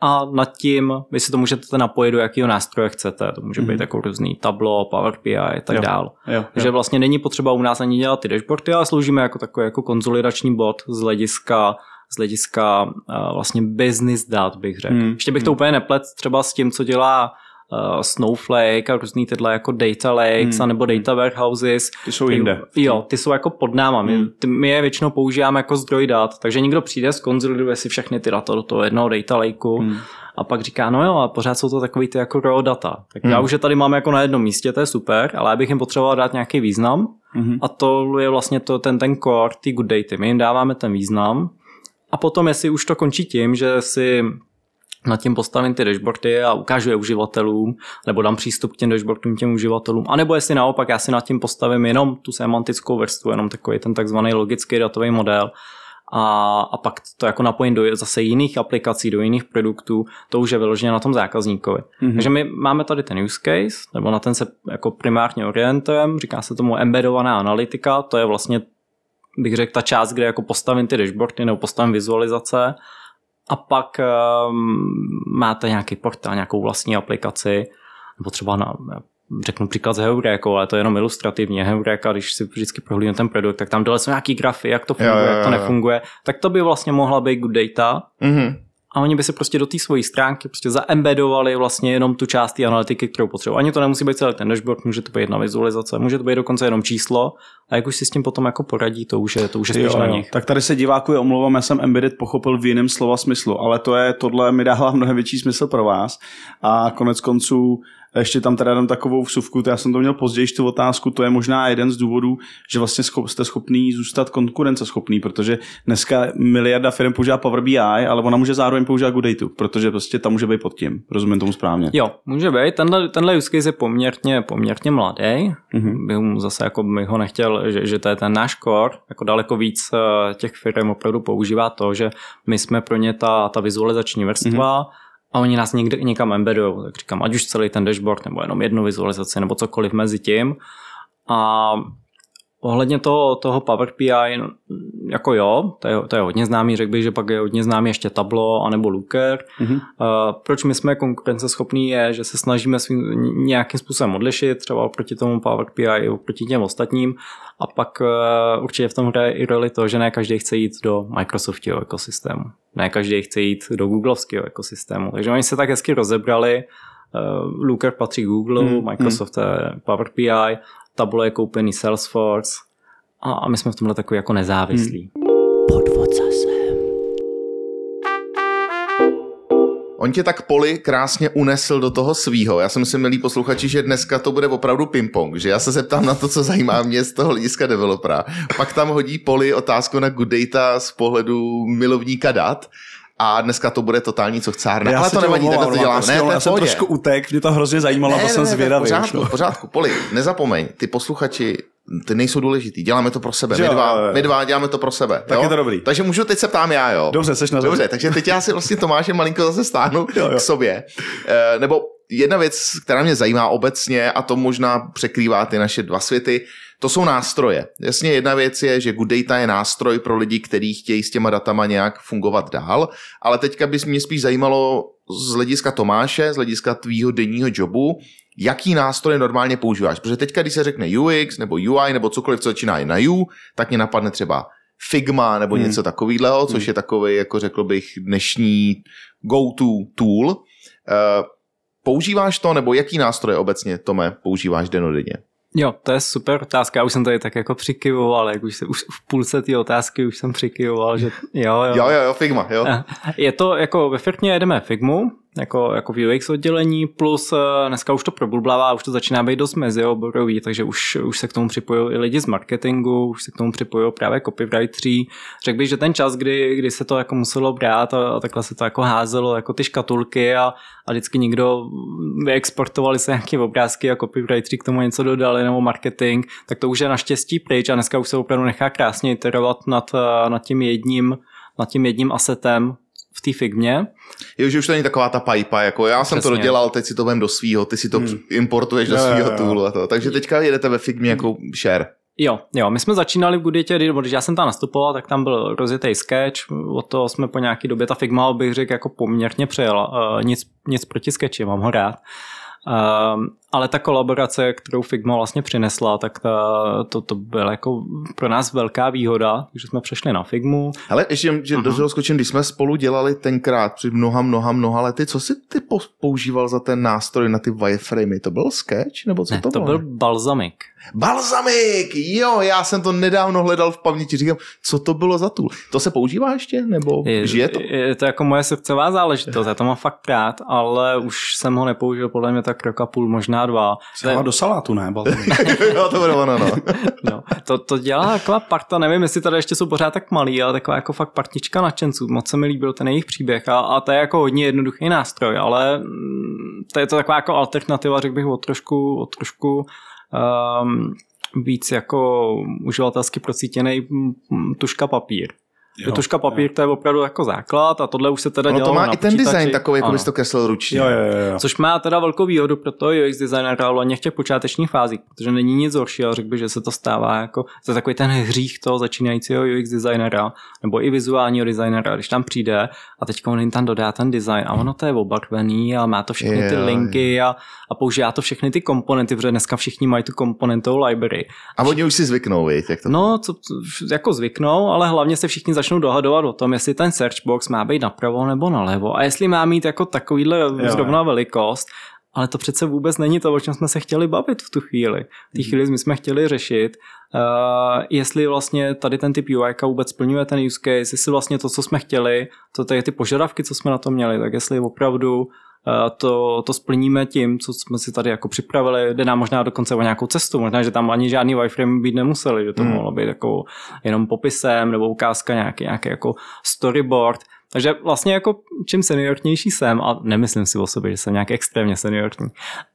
a nad tím vy si to můžete napojit do jakého nástroje chcete. To může být Mhm. jako různý Tableau, Power BI a tak Jo. dál. Jo, Takže vlastně není potřeba u nás ani dělat ty dashboardy, ale sloužíme jako takový jako konzolidační bod z hlediska z hlediska uh, vlastně business dat, bych řekl. Hmm, Ještě bych to úplně neplet třeba s tím, co dělá uh, Snowflake a různý tyhle jako data lakes Hmm. hmm. nebo data warehouses. Ty jsou jinde. Jo, ty jsou jako pod náma. My, Hmm. ty, my je většinou používáme jako zdroj dat, takže někdo přijde, skonzoliduje si všechny ty data do toho jednoho data lakeu Hmm. a pak říká, no jo, a pořád jsou to takový ty jako raw data. Tak já Hmm. už je tady mám jako na jednom místě, to je super, ale já bych jim potřeboval dát nějaký význam Mhm. a to je vlastně to, ten, ten core, ty good data. My jim dáváme ten význam a potom, jestli už to končí tím, že si nad tím postavím ty dashboardy a ukážu je uživatelům, nebo dám přístup k těm dashboardům těm uživatelům, anebo jestli naopak já si nad tím postavím jenom tu semantickou vrstvu, jenom takový ten takzvaný logický datový model a, a pak to jako napojím do zase jiných aplikací, do jiných produktů, to už je vyloženě na tom zákazníkovi. Mhm. Takže my máme tady ten use case, nebo na ten se jako primárně orientujeme, říká se tomu embedovaná analytika, to je vlastně, bych řekl, ta část, kde jako postavím ty dashboardy nebo postavím vizualizace a pak um, máte nějaký portál, nějakou vlastní aplikaci, nebo třeba na, řeknu příklad z Heurékou, ale to je jenom ilustrativně. Heuréka, když si vždycky prohlídnu ten produkt, tak tam dole jsou nějaký grafy, jak to funguje, Jo, jo, jak to jo, jo. nefunguje, tak to by vlastně mohla být good data, Mhm. A oni by si prostě do té svojí stránky prostě zaembedovali vlastně jenom tu část té analytiky, kterou potřebují. Ani to nemusí být celý ten dashboard, může to být jedna vizualizace, může to být dokonce jenom číslo a jak už si s tím potom jako poradí, to už je, to už je spíš Jo, na jo. nich. Tak tady se diváku je omlouvám, já jsem embedded pochopil v jiném slova smyslu, ale to je, tohle mi dává mnohem větší smysl pro vás a konec konců ještě tam teda dám takovou vsuvku, to já jsem to měl později tu otázku, to je možná jeden z důvodů, že vlastně jste schopný zůstat konkurenceschopný, protože dneska miliarda firm používá Power BI, ale ona může zároveň používat Good Data, protože prostě tam může být pod tím, rozumím tomu správně. Jo, může být. Tenhle, tenhle use case je poměrně, poměrně mladý. Mhm. Bych mu zase jako bych ho nechtěl, že, že to je ten náš core. Jako daleko víc eh, těch firm opravdu používá to, že my jsme pro ně ta, ta vizualizační vrstva a oni nás někde, někam embedujou. Tak říkám, ať už celý ten dashboard, nebo jenom jednu vizualizaci, nebo cokoliv mezi tím. A Ohledně toho, toho Power BI, no, jako jo, to je, to je hodně známý, řekl bych, že pak je hodně známý ještě Tableau anebo Looker. Mhm. Uh, proč my jsme konkurenceschopní je, že se snažíme svým nějakým způsobem odlišit, třeba oproti tomu Power BI i oproti těm ostatním. A pak uh, určitě v tom hraje i roli to, že ne každý chce jít do Microsoftového ekosystému, ne každý chce jít do Googlovského ekosystému, takže oni se tak hezky rozebrali, uh, Looker patří Google, Hmm, hmm, Microsoft je Power BI, Tableau je koupený Salesforce a, a my jsme v tomhle takový jako nezávislí. Podvod zase. On tě tak poli krásně unesl do toho svýho. Já jsem si, milí posluchači, že dneska to bude opravdu ping-pong, že já se zeptám na to, co zajímá mě z toho hlediska developera. Pak tam hodí poli otázku na good data z pohledu milovníka dat a dneska to bude totální cochcárna. Já Ale to nevadí, omlouvám, takhle to děláme. prostě, Ne, to já jsem pohodě. trošku utek, mě to hrozně zajímalo, Ne, to ne, jsem ne, zvědavý. V pořádku, no. v pořádku. Poli, nezapomeň, ty posluchači, ty nejsou důležitý, děláme to pro sebe. Že My jo, dva, jo, jo. my dva děláme to pro sebe. Tak jo? je to dobrý. Takže můžu, teď se ptám já, jo? Dobře, seš na. Dobře, takže teď já si vlastně Tomáše malinko zase stáhnu Jo, jo. k sobě. E, nebo jedna věc, která mě zajímá obecně, a to možná překrývá ty naše dva světy, to jsou nástroje. Jasně jedna věc je, že Good Data je nástroj pro lidi, kteří chtějí s těma datama nějak fungovat dál, ale teďka by mě spíš zajímalo z hlediska Tomáše, z hlediska tvýho denního jobu, jaký nástroje normálně používáš. Protože teďka, když se řekne UX nebo UI nebo cokoliv, co začíná i na U, tak mě napadne třeba Figma nebo Hmm. něco takového, což je takový, jako řekl bych, dnešní go-to tool. Eh, používáš to, nebo jaký nástroje obecně, Tome, používáš denodenně? Jo, to je super otázka. Já už jsem tady tak jako přikyvoval, jak už, se, už v půlce té otázky už jsem přikyvoval, že jo, jo. Jo, jo, jo, Figma, jo. Je to jako ve firmě jedeme Figmu, jako, jako UX oddělení, plus eh, dneska už to probulblává, už to začíná být dost mezioborový, takže už, už se k tomu připojují i lidi z marketingu, už se k tomu připojují právě copywriteri. Řekl bych, že ten čas, kdy, kdy se to jako muselo brát a, a takhle se to jako házelo jako ty škatulky a, a vždycky někdo vyexportovali se nějaké obrázky a copywriteri k tomu něco dodali nebo marketing, tak to už je naštěstí pryč a dneska už se opravdu nechá krásně iterovat nad, eh, nad tím jedním nad tím jedním asetem v té figmě. Jo, že už to není taková ta pipa, jako já jsem to Přesně. dodělal, teď si to vem do svýho, ty si to Hmm. importuješ do Jo, jo, svýho toolu a to. Takže teďka jedete ve Figmě jako share. Jo, jo, my jsme začínali v Gooditě, kdy- když já jsem tam nastupoval, tak tam byl rozjetý sketch, od toho jsme po nějaký době, ta Figma bych řekl jako poměrně přejela, uh, nic, nic proti sketchi, mám ho rád. Um, ale ta kolaborace, kterou Figma vlastně přinesla, tak ta, to, to byla jako pro nás velká výhoda, takže jsme přešli na Figmu. Ale ještě, že Mhm. do toho skočím, když jsme spolu dělali tenkrát před mnoha, mnoha, mnoha lety, co si ty po- používal za ten nástroj na ty wireframey? To byl sketch? Nebo co Ne, to, to bylo? byl Balsamic. Balzamik! Jo, já jsem to nedávno hledal v paměti. Říkám, co to bylo za tool? To se používá ještě? Nebo Je, žije to? je to jako moje srdcová záležitost, já to mám fakt rád, ale už jsem ho nepoužil podle mě tak rok a půl, možná dva. To je- Dává do salátu, ne? Jo, to bylo ono, no. No, to, to dělá taková parta, nevím, jestli tady ještě jsou pořád tak malí, ale taková jako fakt partička nadšenců. Moc se mi líbil ten jejich příběh a, a to je jako hodně jednoduchý nástroj, ale mm, to je to taková jako alternativa, řekl bych, o trošku, o trošku um, víc jako uživatelsky procítěný mm, tuška papír. Jo, tuška papír to je opravdu jako základ a tohle už se teda Ono to dělalo má na i ten počítači. design takový, jako bys to kreslil ručně. Jo, jo, jo, jo. Což má teda velkou výhodu pro to UX designera, ale v těch počátečních fázích, protože není nic horšího, řekl bych, že se to stává jako to je takový ten hřích toho začínajícího UX designera, nebo i vizuálního designera, když tam přijde a teď on jim tam dodá ten design a ono to je obarvený a má to všechny ty Jo, linky a, a používá to všechny ty komponenty, protože dneska všichni mají tu komponentovou library. A oni už si zvyknou, viď, jak to No, co, jako zvyknou, ale hlavně se všichni začnou dohadovat o tom, jestli ten search box má být napravo nebo nalevo a jestli má mít jako takovýhle jo, zrovna velikost, ale to přece vůbec není to, o čem jsme se chtěli bavit v tu chvíli. V té chvíli my jsme chtěli řešit, uh, jestli vlastně tady ten typ UI vůbec splňuje ten use case, jestli vlastně to, co jsme chtěli, to tady ty požadavky, co jsme na to měli, tak jestli opravdu to, to splníme tím, co jsme si tady jako připravili. Jde nám možná dokonce o nějakou cestu, možná, že tam ani žádný wireframe být nemuseli, že to Hmm. mohlo být jako jenom popisem nebo ukázka nějaký, nějaký jako storyboard. Takže vlastně jako čím seniornější jsem, a nemyslím si o sobě, že jsem nějak extrémně seniorní,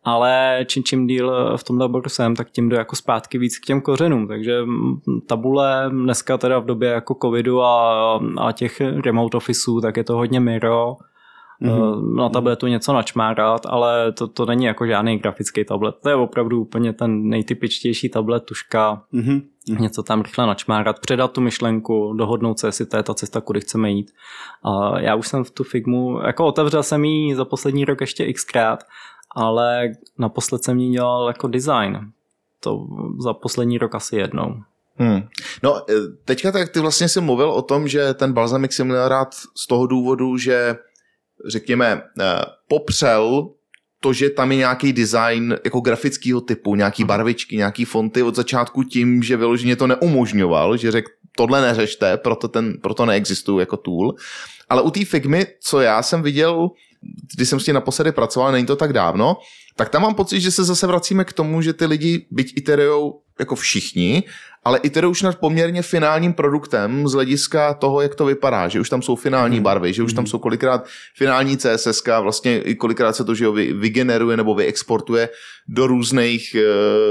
ale čím, čím díl v tomhle oboru jsem, tak tím jdu jako zpátky víc k těm kořenům. Takže mm, tabule dneska teda v době jako covidu a, a těch remote officeů, tak je to hodně Miro, Mm-hmm. Na tabletu něco načmárat, ale to, to není jako žádný grafický tablet. To je opravdu úplně ten nejtypičtější tablet, tuška, Mhm. něco tam rychle načmárat, předat tu myšlenku, dohodnout se, jestli to je ta cesta, kudy chceme jít. A já už jsem v tu Figmu, jako otevřel jsem ji za poslední rok ještě xkrát, ale naposled jsem ji dělal jako design. To za poslední rok asi jednou. Hmm. No, eh, teďka tak ty vlastně jsi mluvil o tom, že ten balzamik si měl rád z toho důvodu, že řekněme, eh, popřel to, že tam je nějaký design jako grafického typu, nějaký barvičky, nějaký fonty od začátku tím, že vyloženě to neumožňoval, že řekl, tohle neřešte, proto, ten, proto neexistuje jako tool. Ale u té Figmy, co já jsem viděl, když jsem s tím naposledy pracoval, není to tak dávno, tak tam mám pocit, že se zase vracíme k tomu, že ty lidi, byť iterujou jako všichni, ale iteruješ nad poměrně finálním produktem z hlediska toho, jak to vypadá, že už tam jsou finální Mhm. barvy, že už tam jsou kolikrát finální CSS, vlastně i kolikrát se to že vy- vygeneruje nebo vyexportuje do různých e,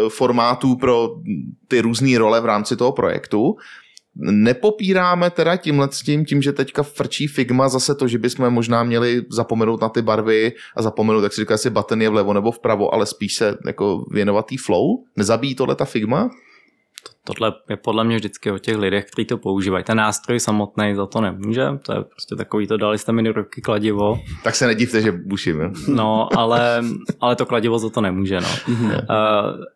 formátů pro ty různé role v rámci toho projektu. Nepopíráme teda tímhle tím, tím, že teďka frčí Figma zase to, že bychom možná měli zapomenout na ty barvy a zapomenout, jak si říká, jestli button je vlevo nebo vpravo, ale spíš se jako věnovat tý flow. Nezabíjí tohle ta Figma? Tohle je podle mě vždycky o těch lidech, kteří to používají. Ten nástroj samotný za to nemůže, to je prostě takový to, dali jste mi do ruky kladivo, Tak se nedivte, že buším. jo. no, ale, ale to kladivo za to nemůže, no. Uh,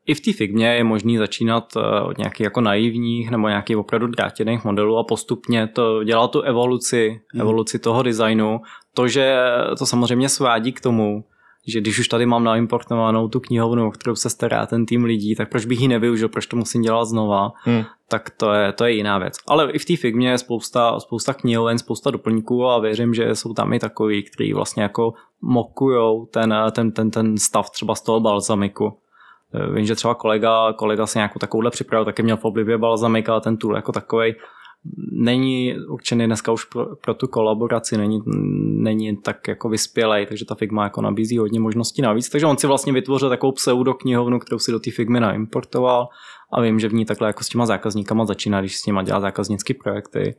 I v té figmě je možný začínat uh, od nějakých jako naivních nebo nějakých opravdu drátěných modelů a postupně to dělá tu evoluci, Mhm. evoluci toho designu. To, že to samozřejmě svádí k tomu, že když už tady mám naimportovanou tu knihovnu, o kterou se stará ten tým lidí, tak proč bych ji nevyužil, proč to musím dělat znova, Hmm. tak to je, to je jiná věc. Ale i v té Figmě je spousta, spousta knihoven, spousta doplňků a věřím, že jsou tam i takový, kteří vlastně jako mokujou ten, ten, ten, ten stav třeba z toho balzamiku. Vím, že třeba kolega, kolega si nějakou takovouhle připravil, taky měl v oblibě balzamik, ale ten tool jako takový není určený dneska už pro, pro tu kolaboraci, není, není tak jako vyspělej, takže ta Figma jako nabízí hodně možností navíc. Takže on si vlastně vytvořil takovou pseudo knihovnu, kterou si do té Figmy naimportoval a vím, že v ní takhle jako s těma zákazníkama začíná, když s nima dělá zákaznické projekty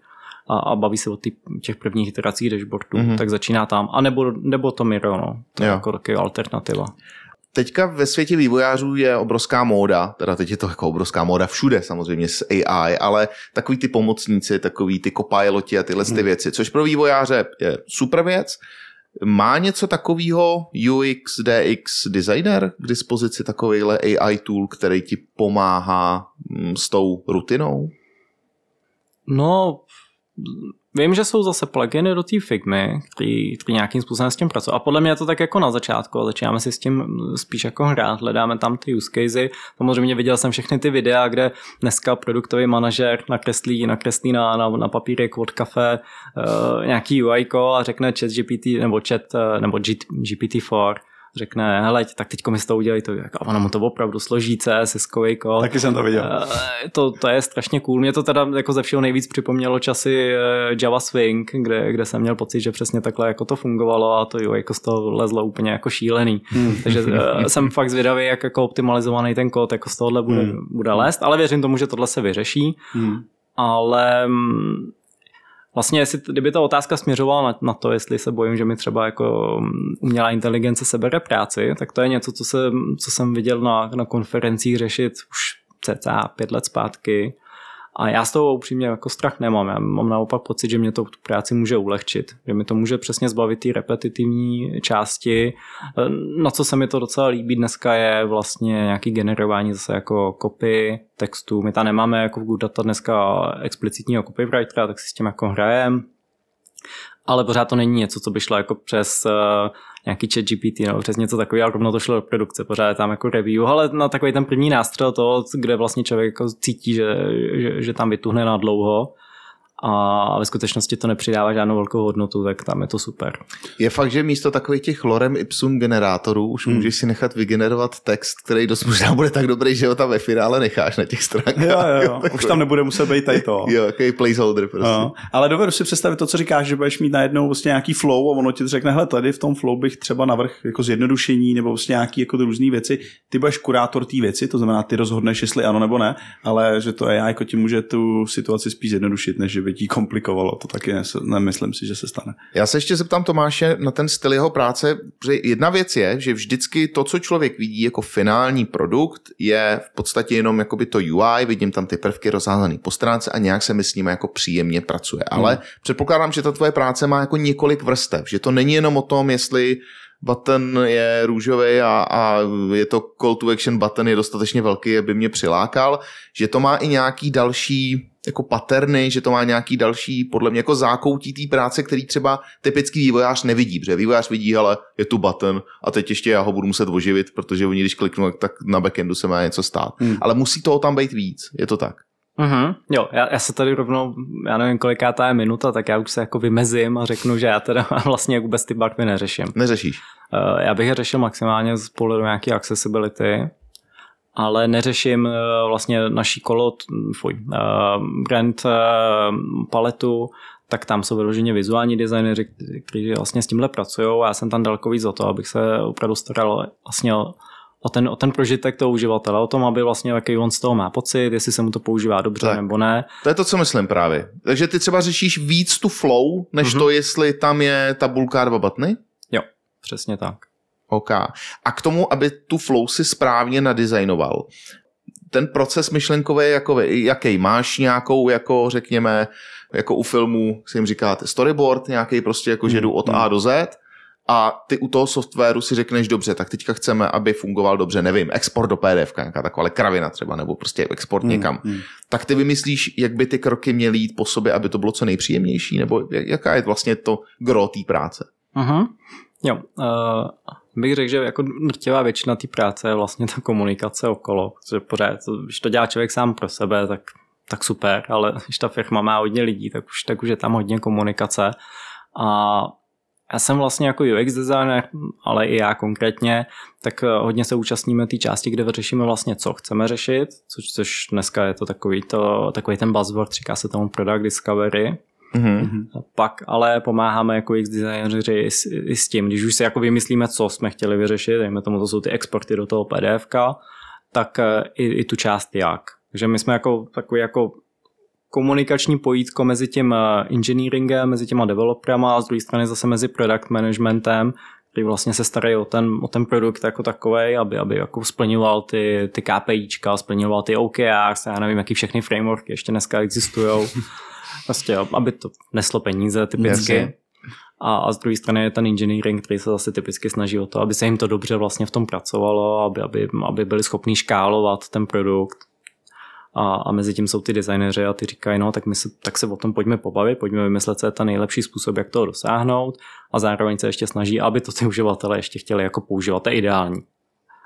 a, a baví se o ty, těch prvních iteracích dashboardu, Mhm. mm-hmm. tak začíná tam. A nebo, nebo to Miro, no. To je Jo. jako taky alternativa. Teďka ve světě vývojářů je obrovská móda, teda teď je to jako obrovská móda všude samozřejmě s AI, ale takový ty pomocníci, takový ty copiloti a tyhle ty věci, což pro vývojáře je super věc. Má něco takového UX, DX designer k dispozici takovýhle AI tool, který ti pomáhá mm, s tou rutinou? No, vím, že jsou zase pluginy do té Figmy, který, který nějakým způsobem s tím pracují. A podle mě je to tak jako na začátku, začínáme si s tím spíš jako hrát, hledáme tam ty use casey. Samozřejmě viděl jsem všechny ty videa, kde dneska produktový manažer nakreslí, nakreslí na, na, na papírek od kafe uh, nějaký UI a řekne chat GPT nebo chat uh, nebo G, GPT-4 řekne, hele, tak teďko mi toho udělají to, a ono mu to opravdu složí CSS-kový kód. Taky jsem to viděl. Eh, To, to je strašně cool. Mě to teda jako ze všeho nejvíc připomnělo časy eh, Java Swing, kde, kde jsem měl pocit, že přesně takhle jako to fungovalo a to jo, jako z toho lezlo úplně jako šílený. Hmm. Takže eh, jsem fakt zvědavý, jak jako optimalizovaný ten kód jako z tohohle bude, Hmm. bude lézt, ale věřím tomu, že tohle se vyřeší. Hmm. Ale mm, vlastně, jestli, kdyby ta otázka směřovala na, na to, jestli se bojím, že mi třeba jako mm, umělá inteligence sebere práci, tak to je něco, co, se, co jsem viděl na, na konferencích řešit už cca pět let zpátky. A já z toho upřímně jako strach nemám. Já mám naopak pocit, že mě to tu práci může ulehčit. Že mi to může přesně zbavit té repetitivní části. Na co se mi to docela líbí dneska je vlastně nějaký generování zase jako copy textu. My tam nemáme jako v Good Data dneska explicitního copywritera, tak si s tím jako hrajem. Ale pořád to není něco, co by šlo jako přes uh, nějaký chat GPT nebo přes něco takového, a rovno to šlo do produkce, pořád tam jako review, ale na takový ten první nástřel toho, kde vlastně člověk jako cítí, že, že, že tam vytuhne na dlouho a ve skutečnosti to nepřidává žádnou velkou hodnotu, tak tam je to super. Je fakt, že místo takových těch lorem ipsum generátorů už Hmm. můžeš si nechat vygenerovat text, který dost možná bude tak dobrý, že ho tam ve finále necháš na těch stránkách. Jo, jo, jo. Už tam nebude muset být tady to. Jo, takový placeholder prostě. No, ale dovedu si představit to, co říkáš, že budeš mít najednou vlastně nějaký flow a ono ti řekne, hele, tady v tom flow bych třeba navrh jako zjednodušení nebo vlastně nějaký jako různé věci. Ty budeš kurátor té věci, to znamená, ty rozhodneš, jestli ano nebo ne, ale že to AI jako ti může tu situaci spíš zjednodušit, než že ti komplikovalo. To taky nemyslím si, že se stane. Já se ještě zeptám Tomáše na ten styl jeho práce, protože jedna věc je, že vždycky to, co člověk vidí jako finální produkt, je v podstatě jenom jakoby to UI, vidím tam ty prvky rozházané po stránce a nějak se mi s nimi jako příjemně pracuje. Ale Hmm. předpokládám, že ta tvoje práce má jako několik vrstev, že to není jenom o tom, jestli button je růžový a, a je to call to action button je dostatečně velký, aby mě přilákal, že to má i nějaký další jako paterny, že to má nějaký další, podle mě jako zákoutí té práce, který třeba typický vývojář nevidí, protože vývojář vidí, ale je tu button a teď ještě já ho budu muset oživit, protože oni když kliknu, tak na backendu se má něco stát. Hmm. Ale musí toho tam být víc, je to tak. Mhm. Jo, já, já se tady rovnou, já nevím, koliká ta je minuta, tak já už se jako vymezím a řeknu, že já teda vlastně vůbec ty barvy neřeším. Neřešíš. Uh, já bych je řešil maximálně z pohledu nějaké accessibility ale neřeším eh, vlastně naší kolo, fuj, eh, brand eh, paletu, tak tam jsou vyloženě vizuální designéři, kteří vlastně s tímhle pracují a já jsem tam daleko víc o to, abych se opravdu staral vlastně o, o ten, o ten prožitek toho uživatele, o tom, aby vlastně jaký on z toho má pocit, jestli se mu to používá dobře Tak. nebo ne. To je to, co myslím právě. Takže ty třeba řešíš víc tu flow, než Mhm. to, jestli tam je tabulka dva batny? Jo, přesně tak. OK. A k tomu, aby tu flow si správně nadizajnoval, ten proces myšlenkový je jako, jaký? Máš nějakou, jako řekněme, jako u filmů si jim říkáte storyboard, nějaký prostě jako, že jdu od A do Z a ty u toho softwaru si řekneš, dobře, tak teďka chceme, aby fungoval dobře, nevím, export do PDF, nějaká taková kravina třeba, nebo prostě export někam. hmm. Tak ty vymyslíš, jak by ty kroky měly jít po sobě, aby to bylo co nejpříjemnější, nebo jak- jaká je vlastně to gro té práce? Uh-huh. Jo, uh, bych řekl, že jako drtivá většina té práce je vlastně ta komunikace okolo, protože pořád, když to dělá člověk sám pro sebe, tak, tak super, ale když ta firma má hodně lidí, tak už, tak už je tam hodně komunikace. A já jsem vlastně jako UX designer, ale i já konkrétně, tak eh, hodně se účastníme té části, kde řešíme vlastně, co chceme řešit, což, což dneska je to takový, to, takový ten buzzword, říká se tomu product discovery, Mhm. pak ale pomáháme jako UX designéři i s, i s tím, když už si jako vymyslíme, co jsme chtěli vyřešit, dejme tomu, to jsou ty exporty do toho PDF, tak eh, i, i tu část jak. Takže my jsme jako takový jako komunikační pojítko mezi tím eh, engineeringem, mezi těma developerama a z druhé strany zase mezi product managementem, který vlastně se starají o ten, o ten produkt jako takový, aby, aby jako splňoval ty, ty KPIčka, splňoval ty OKRs, já nevím, jaký všechny frameworky ještě dneska existují. Prostě, jo, aby to neslo peníze typicky. Jasně. A, a z druhé strany je ten engineering, který se zase typicky snaží o to, aby se jim to dobře vlastně v tom pracovalo, aby, aby, aby byli schopni škálovat ten produkt. A, a mezi tím jsou ty designéři a ty říkají, no tak, my se, tak se o tom pojďme pobavit, pojďme vymyslet, co je ten nejlepší způsob, jak toho dosáhnout a zároveň se ještě snaží, aby to ty uživatelé ještě chtěli jako používat, to je ideální.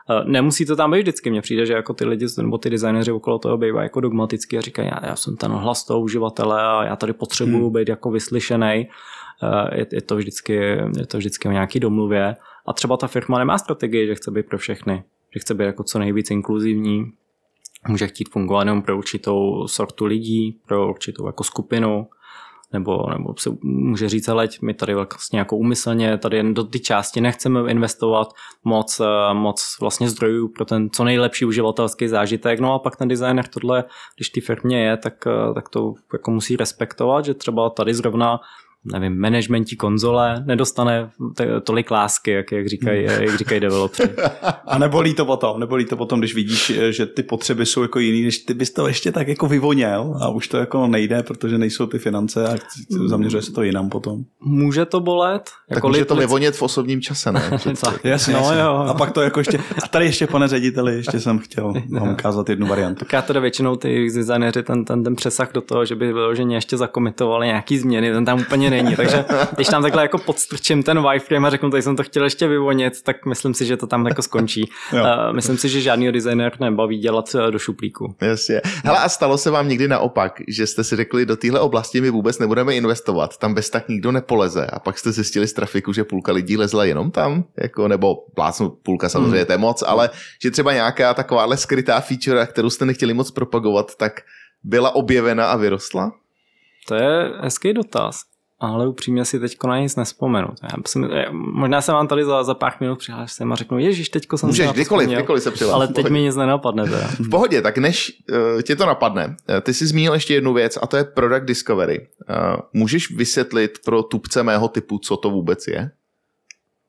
Eh, Nemusí to tam být vždycky, mně přijde, že jako ty lidi nebo ty designéři okolo toho bývají jako dogmaticky a říkají, já, já jsem ten hlas toho uživatele a já tady potřebuju Hmm. být jako vyslyšený. Eh, Je, je, to vždycky, je to vždycky o nějaký domluvě a třeba ta firma nemá strategii, že chce být pro všechny, že chce být jako co nejvíc inkluzivní, může chtít fungovat jenom pro určitou sortu lidí, pro určitou jako skupinu, nebo, nebo se může říct, ale my tady vlastně jako úmyslně tady jen do ty části nechceme investovat moc, eh, moc vlastně zdrojů pro ten co nejlepší uživatelský zážitek. No a pak ten designer tohle, když ty firmě je, tak, eh, tak to jako musí respektovat, že třeba tady zrovna nevím, managementí konzole nedostane t- tolik lásky, jak, jak říkají, jak říkají developři. A nebolí to potom, nebolí to potom, když vidíš, že ty potřeby jsou jako jiný, než ty bys to ještě tak jako vyvoněl a už to jako nejde, protože nejsou ty finance a zaměřuje se to jinam potom. Může to bolet? Tak Jako může lid- to vyvonět v osobním čase, ne? Tak. Jasně, No jasně. jo. A pak to jako ještě, a tady ještě pane řediteli, ještě jsem chtěl vám ukázat jednu variantu. Tak já teda většinou ty designéři ten, ten, ten přesah do toho, že by vyloženě ještě zakomitovali nějaký změny, ten tam úplně není. Takže když tam takhle jako podstrčím ten wireframe a řeknu, tady jsem to chtěl ještě vyvonit, tak myslím si, že to tam jako skončí. Jo. Uh, myslím si, že žádný designér nebaví dělat eh, do šuplíku. Jasně. Hele, a stalo se vám někdy naopak, že jste si řekli, do téhle oblasti my vůbec nebudeme investovat, tam bez tak nikdo nepoleze a pak jste zjistili z trafiku, že půlka lidí lezla jenom tam, jako, nebo plácnu půlka samozřejmě, Hmm. to je moc, ale že třeba nějaká takováhle skrytá feature, kterou jste nechtěli moc propagovat, tak byla objevena a vyrostla? To je hezký dotaz. Ale upřímně si teď na nic nespomenu. Já jsem, eh, možná se vám tady za, za pár minut přihlásím a řeknu, ježiš, teďko jsem Můžeš kdykoliv, vzpomněl." kdykoliv se přihlás. Ale teď mi nic nenapadne teda. V pohodě, tak než uh, tě to napadne, uh, ty jsi zmínil ještě jednu věc a to je Product Discovery. Uh, můžeš vysvětlit pro tupce mého typu, co to vůbec je?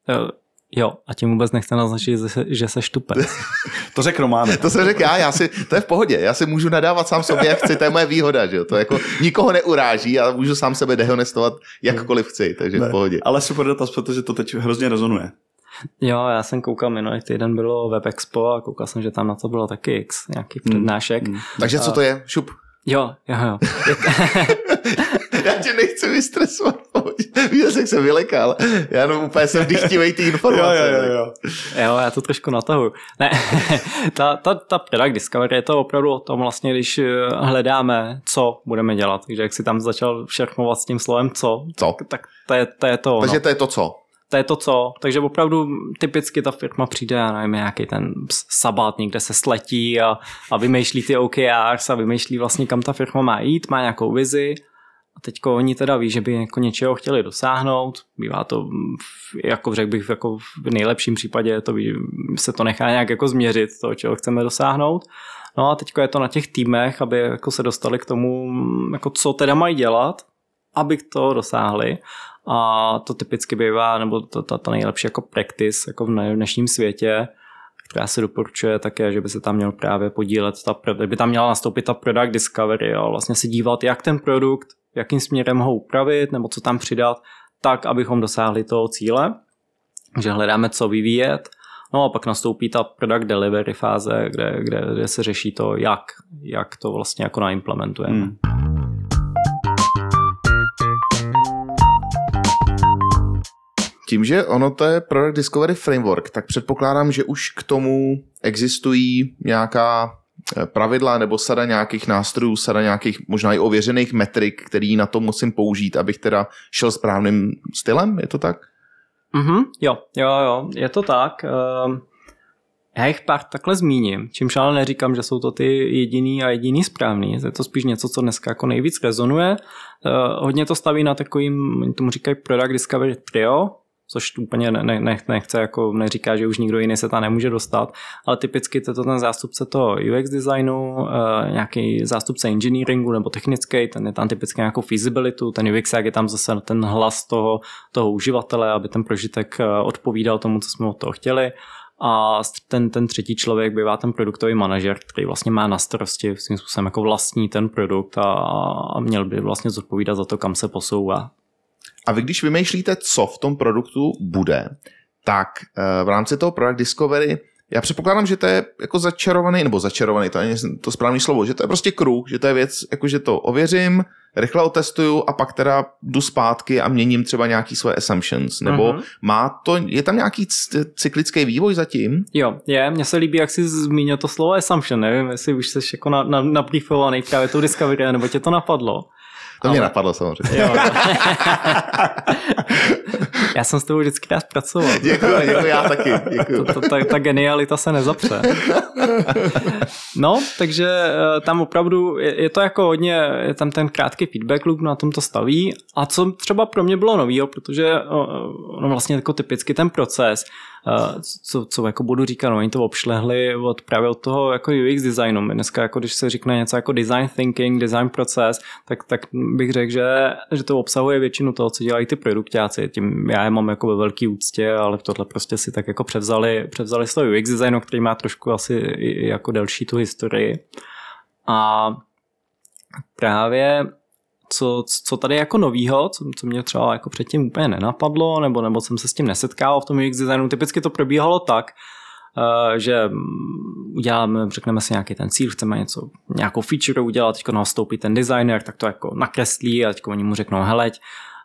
Eh, Jo, a tím vůbec nechce naznačit, že se- že se štupe. To řekl Románek. To jsem řekl já, já si, to je v pohodě, já si můžu nadávat sám sobě, jak chci, to je moje výhoda, že jo, to jako nikoho neuráží a můžu sám sebe dehonestovat jakkoliv chci, takže v pohodě. Ale super dotaz, protože to teď hrozně rezonuje. Jo, já jsem koukal minulý týden bylo Web Expo a koukal jsem, že tam na to bylo taky X, nějaký přednášek. Mm. Takže co to je? Šup. Jo, jo, jo. Já tě nechci vystresovat. Víš, jak jsem vylekal. Já jenom úplně jsem dychtivej ty informace. jo. Jo, já to trošku natahu. Ne, ta, ta, ta product discovery je to opravdu o tom vlastně, když eh, hledáme, co budeme dělat. Takže jak si tam začal šerchovat s tím slovem co, Co? tak to je to, je to. Takže to je to co? to je to co. Takže opravdu typicky ta firma přijde, já nevím, nějaký ten sabát někde se sletí a, a vymýšlí ty OKRs a vymýšlí vlastně, kam ta firma má jít, má nějakou vizi a teď oni teda ví, že by jako něčeho chtěli dosáhnout. Bývá to, jako řekl bych, jako v nejlepším případě to ví, se to nechá nějak jako změřit, to, čeho chceme dosáhnout. No a teď je to na těch týmech, aby jako se dostali k tomu, jako co teda mají dělat, aby to dosáhli. A to typicky bývá, nebo to, to, to nejlepší jako practice jako v dnešním světě, která se doporučuje také, že by se tam měl právě podílet, ta, by tam měla nastoupit ta product discovery a vlastně se dívat, jak ten produkt, jakým směrem ho upravit nebo co tam přidat, tak, abychom dosáhli toho cíle. že hledáme, co vyvíjet, No a pak nastoupí ta product delivery fáze, kde, kde, kde se řeší to, jak, jak to vlastně jako naimplementujeme. Hmm. Tím, že ono to je Product Discovery Framework, tak předpokládám, že už k tomu existují nějaká eh, pravidla nebo sada nějakých nástrojů, sada nějakých možná i ověřených metrik, který na to musím použít, abych teda šel správným stylem, je to tak? Mhm, jo, jo, jo, je to tak. Uh, já jich pár takhle zmíním, čímž ale neříkám, že jsou to ty jediný a jediný správný. Je to spíš něco, co dneska jako nejvíc rezonuje. Uh, hodně to staví na takovým, tomu říkají Product Discovery Trio, což úplně ne, ne, nechce, jako neříká, že už nikdo jiný se tam nemůže dostat, ale typicky to ten zástupce toho UX designu, uh, nějaký zástupce engineeringu nebo technický, ten je tam typicky nějakou feasibility, ten UX, jak je tam zase ten hlas toho, toho uživatele, aby ten prožitek eh, odpovídal tomu, co jsme od toho chtěli. A ten, ten třetí člověk bývá ten produktový manažer, který vlastně má na starosti svým způsobem jako vlastní ten produkt a, a měl by vlastně zodpovídat za to, kam se posouvá. A vy když vymýšlíte, co v tom produktu bude, tak eh, v rámci toho Product Discovery já předpokládám, že to je jako začarovaný, nebo začarovaný, to je to správné slovo, že to je prostě kruh, že to je věc, jako že to ověřím, rychle otestuju a pak teda jdu zpátky a měním třeba nějaký svoje assumptions, nebo uh-huh. má to, je tam nějaký cyklický vývoj zatím? Jo, je, mně se líbí, jak jsi zmínil to slovo assumption, nevím, jestli už jsi jako na, na, nabriefovaný právě tou Discovery, nebo tě to napadlo. To ale... mě napadlo samozřejmě. Jo. já jsem s tebou vždycky rád pracoval. Děkuji, děkuji, já taky. Děkuji. To, to, ta, ta genialita se nezapře. No, takže eh, tam opravdu je, je to jako hodně, je tam ten krátký feedback loop, na tom to staví. A co třeba pro mě bylo novýho, protože no vlastně jako typicky ten proces, co, co jako budu říkat, no, oni to obšlehli od, právě od toho jako UX designu. My dneska, jako když se řekne něco jako design thinking, design proces, tak, tak bych řekl, že, že to obsahuje většinu toho, co dělají ty produktáci. Tím já je mám jako ve velký úctě, ale tohle prostě si tak jako převzali, převzali z toho UX designu, který má trošku asi jako delší tu historii. A právě co, co tady jako novýho, co, co mě třeba jako předtím úplně nenapadlo, nebo, nebo jsem se s tím nesetkal v tom UX designu, typicky to probíhalo tak, Uh, že uděláme, řekneme si nějaký ten cíl, chceme něco, nějakou feature udělat, teď nastoupí ten designer, tak to jako nakreslí a teď oni mu řeknou, heleď,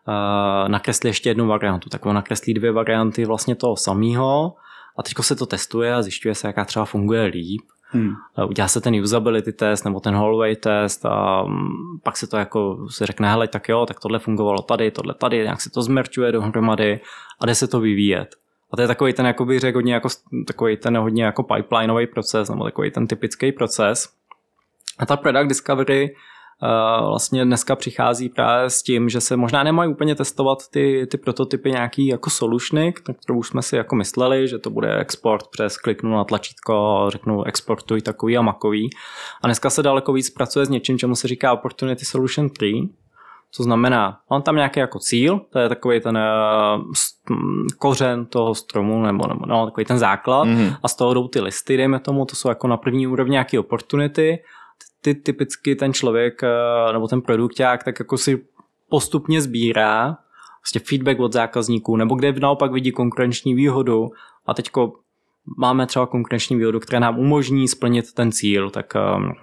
uh, nakreslí ještě jednu variantu, tak on nakreslí dvě varianty vlastně toho samého a teď se to testuje a zjišťuje se, jaká třeba funguje líp Hmm. Udělá se ten usability test nebo ten hallway test a mm, pak se to jako se řekne, hele, tak jo, tak tohle fungovalo tady, tohle tady, nějak se to zmerčuje dohromady a jde se to vyvíjet. A to je takový ten, jako bych řekl, hodně jako, takový ten hodně jako pipelineový proces, nebo takový ten typický proces. A ta product discovery vlastně dneska přichází právě s tím, že se možná nemají úplně testovat ty, ty prototypy nějaký jako solutiony, tak to už jsme si jako mysleli, že to bude export přes kliknu na tlačítko, řeknu exportuj takový a makový. A dneska se daleko víc pracuje s něčím, čemu se říká Opportunity Solution Tree, co znamená, mám tam nějaký jako cíl, to je takový ten uh, kořen toho stromu, nebo, nebo no, takový ten základ mm-hmm. a z toho jdou ty listy, dejme tomu, to jsou jako na první úrovni nějaké opportunity ty typicky ten člověk eh, nebo ten produkták tak jako si postupně sbírá vlastně feedback od zákazníků, nebo kde naopak vidí konkurenční výhodu. A teďko máme třeba konkurenční výhodu, která nám umožní splnit ten cíl, tak um,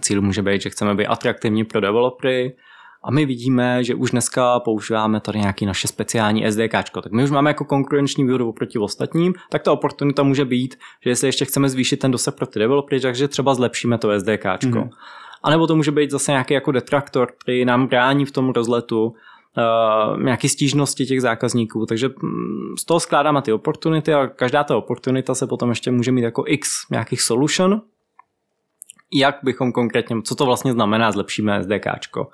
cíl může být, že chceme být atraktivní pro developery, a my vidíme, že už dneska používáme tady nějaký naše speciální SDK, tak my už máme jako konkurenční výhodu oproti ostatním, tak ta oportunita může být, že jestli ještě chceme zvýšit ten dosah pro ty developery, takže třeba zlepšíme to SDK. Mm-hmm. A nebo to může být zase nějaký jako detraktor, který nám brání v tom rozletu, uh, nějaké stížnosti těch zákazníků, takže mm, z toho skládáme ty oportunity a každá ta oportunita se potom ještě může mít jako x nějakých solution, jak bychom konkrétně, co to vlastně znamená, zlepšíme SDKčko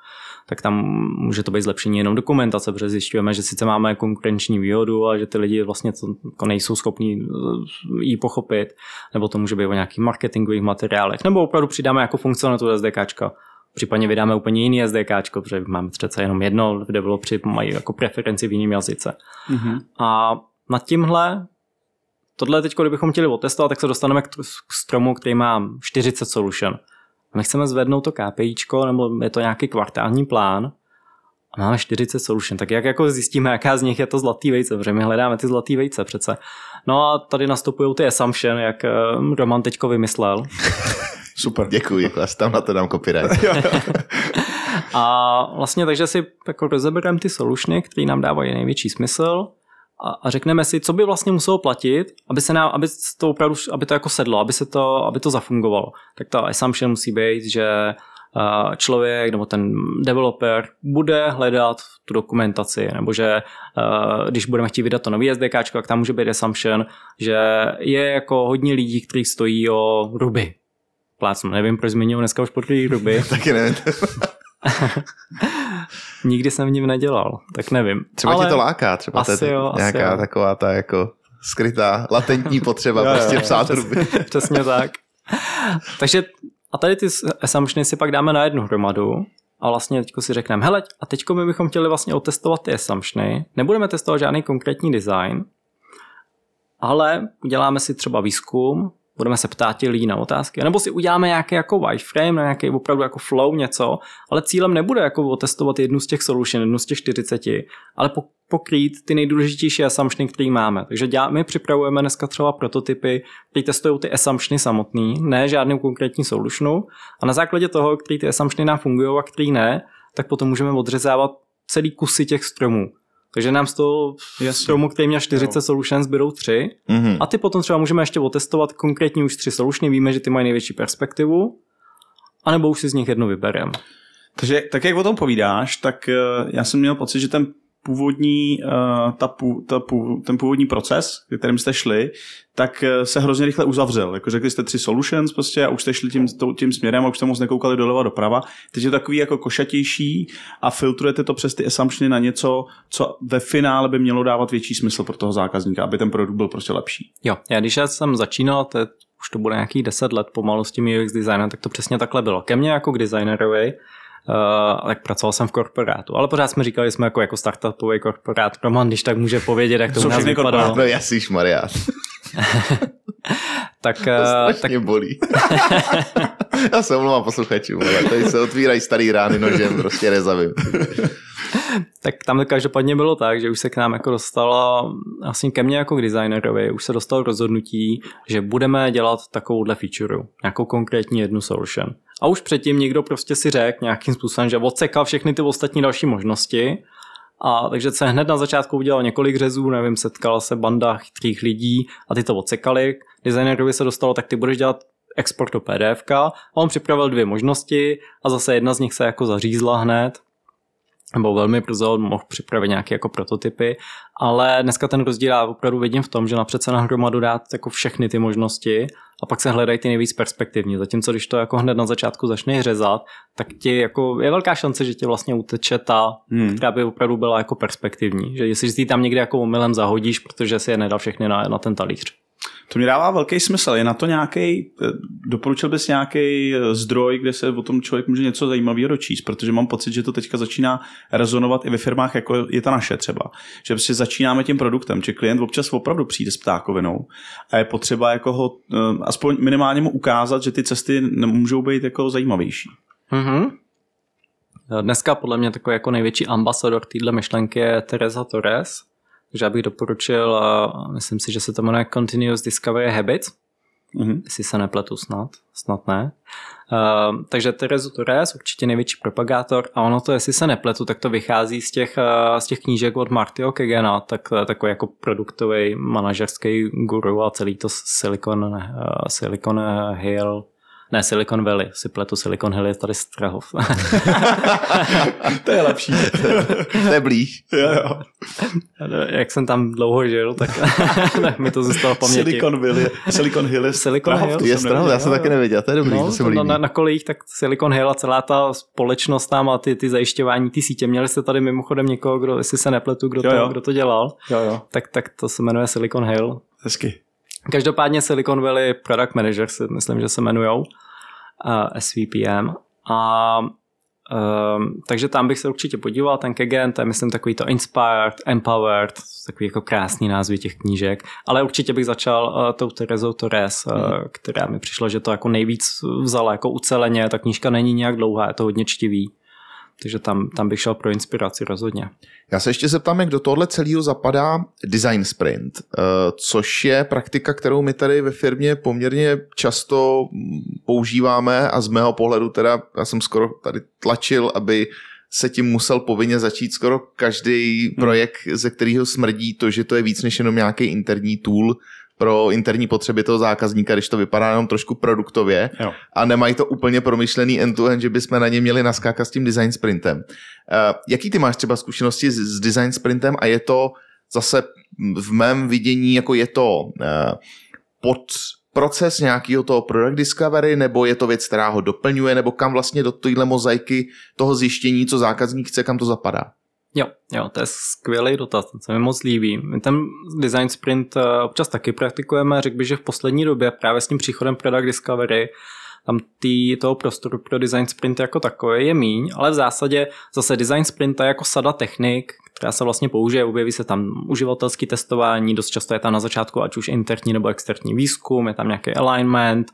tak tam může to být zlepšení jenom dokumentace, protože zjišťujeme, že sice máme konkurenční výhodu a že ty lidi vlastně to jako nejsou schopni eh, ji pochopit, nebo to může být o nějakých marketingových materiálech, nebo opravdu přidáme jako funkcionalitu SDKčka. Případně vydáme úplně jiný SDK, protože máme přece jenom jedno, v developři mají jako preferenci v jiném jazyce. Mm-hmm. A nad tímhle tohle teď, kdybychom chtěli otestovat, tak se dostaneme k stromu, který má 40 solution my chceme zvednout to KPIčko, nebo je to nějaký kvartální plán, a máme 40 solution, tak jak jako zjistíme, jaká z nich je to zlatý vejce, protože my hledáme ty zlatý vejce přece. No a tady nastupují ty assumption, jak eh, Roman teďko vymyslel. Super. Děkuji, děkuji, já tam na to dám copyright. a vlastně takže si jako rozebereme ty solutiony, které nám dávají největší smysl a, a řekneme si, co by vlastně muselo platit, aby se nám, aby to opravdu, aby to jako sedlo, aby se to, aby to zafungovalo. Tak ta assumption musí být, že člověk nebo ten developer bude hledat tu dokumentaci, nebo že když budeme chtít vydat to nový SDK, tak tam může být assumption, že je jako hodně lidí, kteří stojí o Ruby. Plácnu, nevím, proč zmiňuji dneska už podruhý Ruby. Taky nevím. Nikdy jsem v ním nedělal, tak nevím. Třeba Ale... ti to láká, třeba asi to je jo, nějaká asi taková ta jako skrytá, latentní potřeba jo, prostě jo, psát přesně, přesně tak. Takže a tady ty assumptiony si pak dáme na jednu hromadu a vlastně teď si řekneme, hele, a teď my bychom chtěli vlastně otestovat ty assumptiony, nebudeme testovat žádný konkrétní design, ale uděláme si třeba výzkum, budeme se ptát lidí na otázky, nebo si uděláme nějaký jako wireframe, nějaký opravdu jako flow něco, ale cílem nebude jako otestovat jednu z těch solution, jednu z těch 40, ale pokrýt ty nejdůležitější assumptiony, které máme. Takže dělá, my připravujeme dneska třeba prototypy, které testují ty assumptiony samotný, ne žádnou konkrétní solutionu a na základě toho, který ty assumptiony nám fungují a který ne, tak potom můžeme odřezávat celý kusy těch stromů. Takže nám z toho Jasně. stromu, který měl 40 jo. solutions, zbydou 3. Mm-hmm. A ty potom třeba můžeme ještě otestovat konkrétně už tři solutiony, víme, že ty mají největší perspektivu, anebo už si z nich jedno vybereme. Takže tak jak o tom povídáš, tak eh, já jsem měl pocit, že ten původní, uh, ta, ta, ten původní proces, kterým jste šli, tak eh, se hrozně rychle uzavřel. Jako řekli jste tři solutions prostě a už jste šli tím, tím směrem a už jste moc nekoukali doleva doprava. Teď je to takový jako košatější a filtrujete to přes ty assumptiony na něco, co ve finále by mělo dávat větší smysl pro toho zákazníka, aby ten produkt byl prostě lepší. Jo, já když já jsem začínal, to už to bude nějakých 10 let pomalu s tím UX designem, tak to přesně takhle bylo. Ke mně jako k designerovi Uh, tak pracoval jsem v korporátu, ale pořád jsme říkali, že jsme jako, jako startupový korporát. Roman, když tak může povědět, jak to u nás vypadalo. No jasíš, Maria. tak, to uh, tak... bolí. Já se omlouvám posluchačům, ale tady se otvírají starý rány nožem, prostě rezavím. tak tam to každopádně bylo tak, že už se k nám jako dostala, vlastně ke mně jako k designerovi, už se dostalo rozhodnutí, že budeme dělat takovouhle feature, nějakou konkrétní jednu solution. A už předtím někdo prostě si řekl nějakým způsobem, že odsekal všechny ty ostatní další možnosti a takže se hned na začátku udělal několik řezů, nevím, setkala se banda chytrých lidí a ty to odsekali. Designerovi se dostalo, tak ty budeš dělat export do PDF. A on připravil dvě možnosti a zase jedna z nich se jako zařízla hned nebo velmi brzo mohl připravit nějaké jako prototypy, ale dneska ten rozdíl já opravdu vidím v tom, že napřed se na hromadu dát jako všechny ty možnosti a pak se hledají ty nejvíc perspektivní. Zatímco když to jako hned na začátku začne řezat, tak ti jako je velká šance, že ti vlastně uteče ta, hmm. která by opravdu byla jako perspektivní. Že jestli si tam někde jako omylem zahodíš, protože si je nedal všechny na, na ten talíř. To mi dává velký smysl. Je na to nějaký, eh, doporučil bys nějaký eh, zdroj, kde se o tom člověk může něco zajímavého dočíst, protože mám pocit, že to teďka začíná rezonovat i ve firmách, jako je ta naše třeba. Že prostě začínáme tím produktem, že klient občas opravdu přijde s ptákovinou a je potřeba jako ho, eh, aspoň minimálně mu ukázat, že ty cesty můžou být jako zajímavější. Mm-hmm. Dneska podle mě takový jako největší ambasador téhle myšlenky je Teresa Torres, takže já bych doporučil, myslím si, že se to jmenuje Continuous Discovery Habits, mm-hmm. jestli se nepletu snad, snad ne. Uh, takže Terezu Torres, určitě největší propagátor a ono to, jestli se nepletu, tak to vychází z těch, uh, z těch knížek od Martyho Kegena, tak uh, takový jako produktový manažerský guru a celý to Silicon, uh, Silicon Hill Ne, Silicon Valley, si pletu Silicon Hill je tady Strahov. To je lepší. To je blíž. jo, jo. Jak jsem tam dlouho žil, tak, tak mi to zůstalo v paměti. Silicon Valley. Silicon Hill je Silicon Strahov, Hill. to Je jsem strano, já jsem taky nevěděl, to je dobrý, No, to se to mi na, líbí. na, na kolejích, tak Silicon Hill a celá ta společnost tam a ty, ty zajišťování, ty sítě. Měli jste tady mimochodem někoho, kdo, jestli se nepletu, kdo, Jo, to, jo. kdo to dělal, Jo, jo. tak, tak to se jmenuje Silicon Hill. Hezky. Každopádně Silicon Valley Product Manager si myslím, že se jmenujou uh, SVPM. A um, takže tam bych se určitě podíval, ten Kegen, to je myslím takový to Inspired, Empowered, takový jako krásný názvy těch knížek, ale určitě bych začal uh, tou Terezou Torres, uh, která mi přišlo, že to jako nejvíc vzala jako uceleně, ta knížka není nějak dlouhá, je to hodně čtivý. Takže tam, tam bych šel pro inspiraci rozhodně. Já se ještě zeptám, jak do tohle celého zapadá design sprint, eh, což je praktika, kterou my tady ve firmě poměrně často používáme a z mého pohledu teda, já jsem skoro tady tlačil, aby se tím musel povinně začít skoro každý projekt, ze kterého smrdí to, že to je víc než jenom nějaký interní tool pro interní potřeby toho zákazníka, když to vypadá jenom trošku produktově Jo. a nemají to úplně promyšlený end-to-end, že bychom na ně měli naskákat s tím design sprintem. Uh, jaký ty máš třeba zkušenosti s, s design sprintem a je to zase v mém vidění, jako je to uh, pod proces nějakého toho product discovery, nebo je to věc, která ho doplňuje, nebo kam vlastně do téhle mozaiky toho zjištění, co zákazník chce, kam to zapadá? Jo, jo, to je skvělý dotaz, ten se mi moc líbí. My ten design sprint eh, občas taky praktikujeme, řekl bych, že v poslední době právě s tím příchodem Product Discovery tam tý, toho prostoru pro design sprint jako takový je míň, ale v zásadě zase design sprint je jako sada technik, která se vlastně použije, objeví se tam uživatelský testování, dost často je tam na začátku ať už interní nebo externí výzkum, je tam nějaký alignment,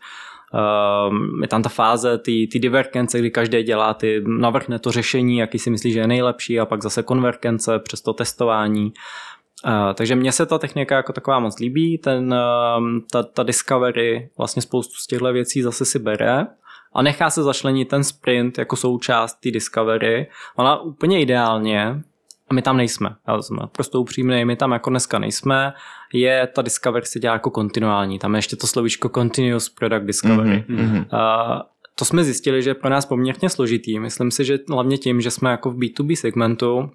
je tam ta fáze, ty, ty divergence, kdy každý dělá ty, navrhne to řešení, jaký si myslí, že je nejlepší a pak zase konvergence přes to testování. Uh, takže mně se ta technika jako taková moc líbí, ten, um, ta, ta discovery vlastně spoustu z těchto věcí zase si bere a nechá se začlenit ten sprint jako součást té discovery. Ona úplně ideálně, a my tam nejsme, já jsem prostě upřímný, my tam jako dneska nejsme, je ta discovery se dělá jako kontinuální, tam je ještě to slovíčko continuous product discovery. Mhm. Uh, to jsme zjistili, že je pro nás poměrně složitý. Myslím si, že hlavně tím, že jsme jako v B2B segmentu,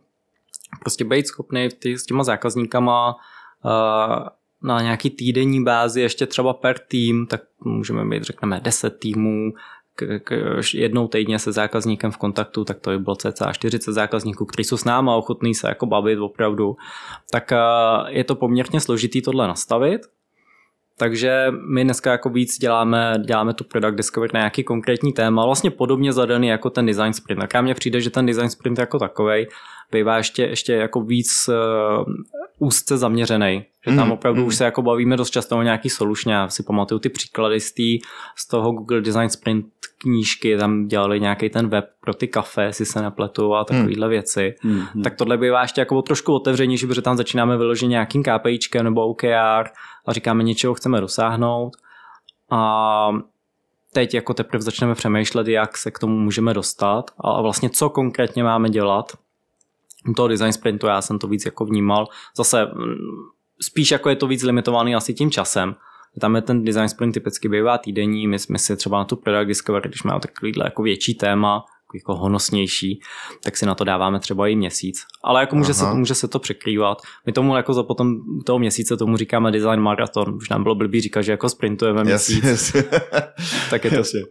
prostě být schopný ty, s těma zákazníkama uh, na nějaký týdenní bázi, ještě třeba per tým, tak můžeme být, řekneme, 10 týmů, k, k, jednou týdně se zákazníkem v kontaktu, tak to by bylo cca 40 zákazníků, kteří jsou s náma ochotní se jako bavit opravdu, tak uh, je to poměrně složitý tohle nastavit. Takže my dneska jako víc děláme, děláme tu product discovery na nějaký konkrétní téma, vlastně podobně zadaný jako ten design sprint. Tak mně přijde, že ten design sprint jako takovej bývá ještě, ještě jako víc uh, úzce zaměřený. Že tam Mm, opravdu mm. už se jako bavíme dost často o nějaký solution. Já si pamatuju ty příklady z, tý, z toho Google Design Sprint knížky, tam dělali nějaký ten web pro ty kafe, jestli se nepletu a takovýhle věci. Hmm. Tak tohle bývá ještě jako trošku otevřenější, protože tam začínáme vyložit nějakým KPIčkem nebo OKR a říkáme, něčeho chceme dosáhnout. A teď jako teprve začneme přemýšlet, jak se k tomu můžeme dostat a vlastně co konkrétně máme dělat. U toho design sprintu já jsem to víc jako vnímal. Zase mm, spíš jako je to víc limitovaný asi tím časem. Tam je ten design sprint typicky bývá týdenní, my, my si třeba na tu product discovery, když máme takovýhle jako větší téma, jako honosnější, tak si na to dáváme třeba i měsíc. Ale jako může se, může se to překrývat. My tomu jako za potom toho měsíce tomu říkáme design maraton. Už nám bylo blbý říkat, že jako sprintujeme měsíc, Jasně, jasně. tak je to Jasně.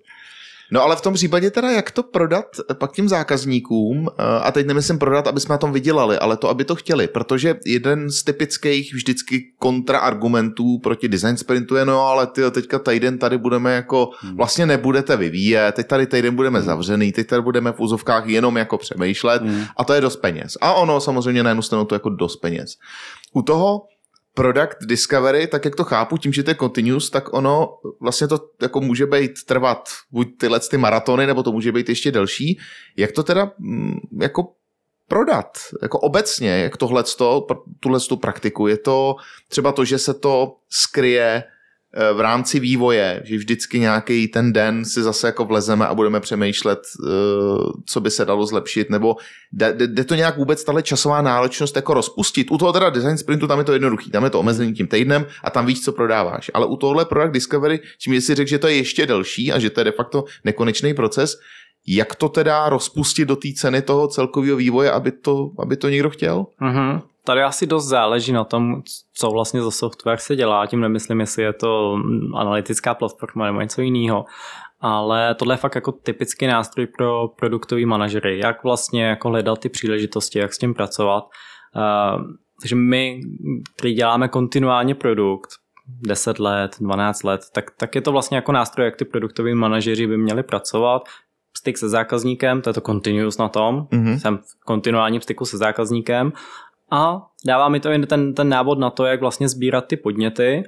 No ale v tom případě teda, jak to prodat pak těm zákazníkům, eh, a teď nemyslím prodat, aby jsme na tom vydělali, ale to, aby to chtěli, protože jeden z typických vždycky kontraargumentů proti design sprintu je, no ale ty teďka týden tady budeme jako, vlastně nebudete vyvíjet, teď tady týden budeme zavřený, teď tady budeme v úzovkách jenom jako přemýšlet a to je dost peněz. A ono samozřejmě na jednu stranu to jako dost peněz. U toho product discovery, tak jak to chápu, tím, že to je continuous, tak ono vlastně to jako může být trvat buď tyhle ty maratony, nebo to může být ještě delší. Jak to teda mm, jako prodat, jako obecně, jak tohle tuhle tu praktiku, je to třeba to, že se to skryje v rámci vývoje, že vždycky nějaký ten den si zase jako vlezeme a budeme přemýšlet, eh, co by se dalo zlepšit, nebo jde, to nějak vůbec tahle časová náročnost jako rozpustit? U toho teda design sprintu tam je to jednoduchý, tam je to omezení tím týdnem a tam víš, co prodáváš. Ale u tohle product discovery, čím si řekl, že to je ještě delší a že to je de facto nekonečný proces, jak to teda rozpustit do té ceny toho celkového vývoje, aby to, aby to někdo chtěl? Mhm. Tady asi dost záleží na tom, co vlastně za software se dělá. Tím nemyslím, jestli je to mm, analytická platforma nebo něco jiného. Ale tohle je fakt jako typický nástroj pro produktový manažery. Jak vlastně jako hledat ty příležitosti, jak s tím pracovat. Uh, takže my, který děláme kontinuálně produkt, 10 let, 12 let, tak, tak je to vlastně jako nástroj, jak ty produktoví manažeři by měli pracovat. Styk se zákazníkem, to je to continuous na tom, Mhm. jsem v kontinuálním styku se zákazníkem a dává mi to jen ten, ten návod na to, jak vlastně sbírat ty podněty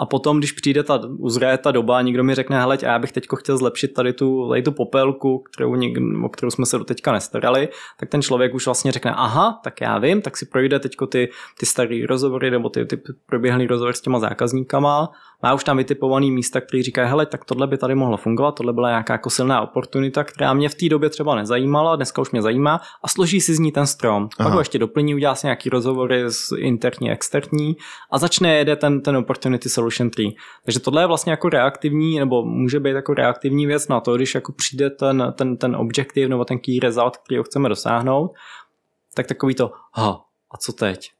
a potom, když přijde ta, uzraje ta doba a někdo mi řekne, hele, a já bych teď chtěl zlepšit tady tu, tady tu popelku, kterou, něk, o kterou jsme se do teďka nestarali, tak ten člověk už vlastně řekne, aha, tak já vím, tak si projde teď ty, ty staré rozhovory nebo ty, ty proběhlý rozhovor s těma zákazníkama, má už tam vytipovaný místa, který říkají, hele, tak tohle by tady mohlo fungovat, tohle byla nějaká jako silná oportunita, která mě v té době třeba nezajímala, dneska už mě zajímá a složí si z ní ten strom. Aha. Pak ho ještě doplní, udělá si nějaký rozhovory s interní, externí a začne jede ten, ten Opportunity Solution Tree. Takže tohle je vlastně jako reaktivní, nebo může být jako reaktivní věc na to, když jako přijde ten, ten, ten objektiv nebo ten key result, který ho chceme dosáhnout, tak takový to, ha, a co teď?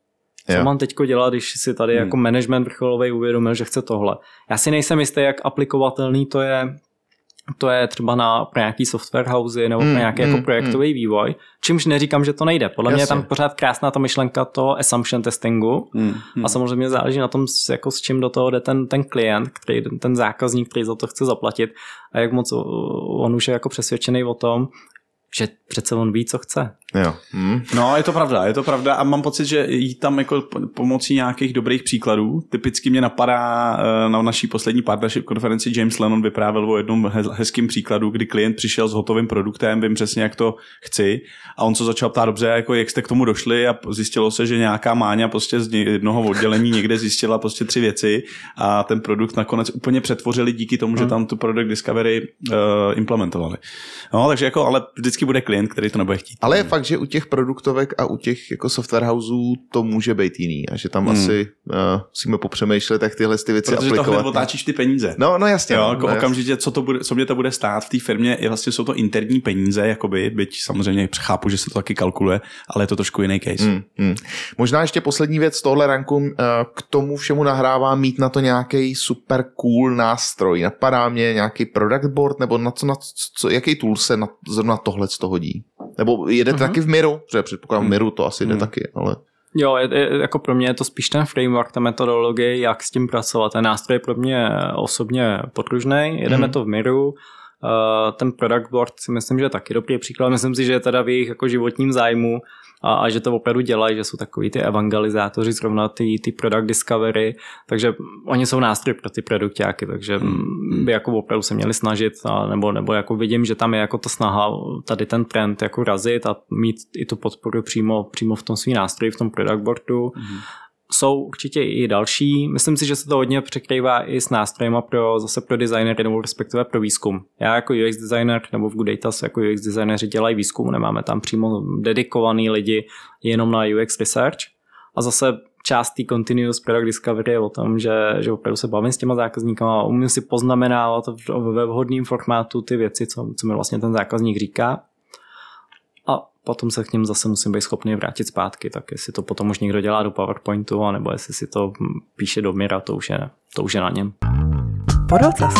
Co Jo. mám teďko dělat, když si tady Hmm. jako management vrcholový uvědomil, že chce tohle. Já si nejsem jistý, jak aplikovatelný to je to je třeba na pro nějaký software housey nebo Hmm, pro nějaký hmm, jako projektový vývoj, čímž neříkám, že to nejde. Podle mě je tam Jasně. pořád krásná ta myšlenka toho assumption testingu Hmm. a samozřejmě záleží na tom, s- jako s čím do toho jde ten, ten klient, který, ten zákazník, který za to chce zaplatit a jak moc on už je jako přesvědčený o tom, že přece on ví, co chce. Jo. Hm. No, je to pravda, je to pravda a mám pocit, že jít tam jako pomocí nějakých dobrých příkladů. Typicky mě napadá eh, na naší poslední partnership konferenci James Lennon vyprávěl o jednom hez- hezkým příkladu, kdy klient přišel s hotovým produktem, vím přesně, jak to chci a on se začal ptát dobře, jako jak jste k tomu došli a zjistilo se, že nějaká máňa prostě z jednoho oddělení někde zjistila prostě tři věci a ten produkt nakonec úplně přetvořili díky tomu, že tam tu product discovery uh, implementovali. No, takže jako, ale vždycky bude klient, který to nebude chtít. Ale je fakt, že u těch produktovek a u těch jako software houseů to může být jiný a že tam Hmm. asi uh, musíme popřemýšlet, jak tyhle ty věci Protože aplikovat. otáčíš ty peníze. No, no jasně. Jo, no, jako no, okamžitě, co, to bude, co mě to bude stát v té firmě, je vlastně jsou to interní peníze, jakoby, byť samozřejmě chápu, že se to taky kalkuluje, ale je to trošku jiný case. Hmm, hmm. Možná ještě poslední věc z tohle ranku, eh, k tomu všemu nahrává mít na to nějaký super cool nástroj. Napadá mě nějaký product board, nebo na co, na co jaký tool se na, zrovna tohle z toho hodí? Nebo jedete Mhm. taky v Miru? Protože předpokládám, v Miru to asi jde Mhm. taky, ale... Jo, je, je, jako pro mě je to spíš ten framework, ta metodologie, jak s tím pracovat. Ten nástroj je pro mě osobně podružný, jedeme Mhm. to v Miru, Uh, ten product board si myslím, že je taky dobrý příklad. Myslím si, že je teda v jejich jako životním zájmu a, a že to opravdu dělají, že jsou takový ty evangelizátoři zrovna ty, ty product discovery, takže oni jsou nástroj pro ty produktáky, takže Hmm. by jako opravdu se měli snažit, a nebo, nebo jako vidím, že tam je jako ta snaha tady ten trend jako razit a mít i tu podporu přímo, přímo v tom svým nástroji, v tom product boardu. Jsou určitě i další. Myslím si, že se to hodně překrývá i s nástrojema pro zase pro designery nebo respektive pro výzkum. Já jako UX designer nebo v Good Data se jako UX designeři dělají výzkum, nemáme tam přímo dedikovaný lidi jenom na UX research. A zase část té continuous product discovery je o tom, že, že opravdu se bavím s těma zákazníkama, umím si poznamenávat ve vhodném formátu ty věci, co, co mi vlastně ten zákazník říká. Potom se k ním zase musím být schopný vrátit zpátky, tak jestli to potom už někdo dělá do PowerPointu, anebo jestli si to píše do Mira, to už je, to už je na něm. Podotaz.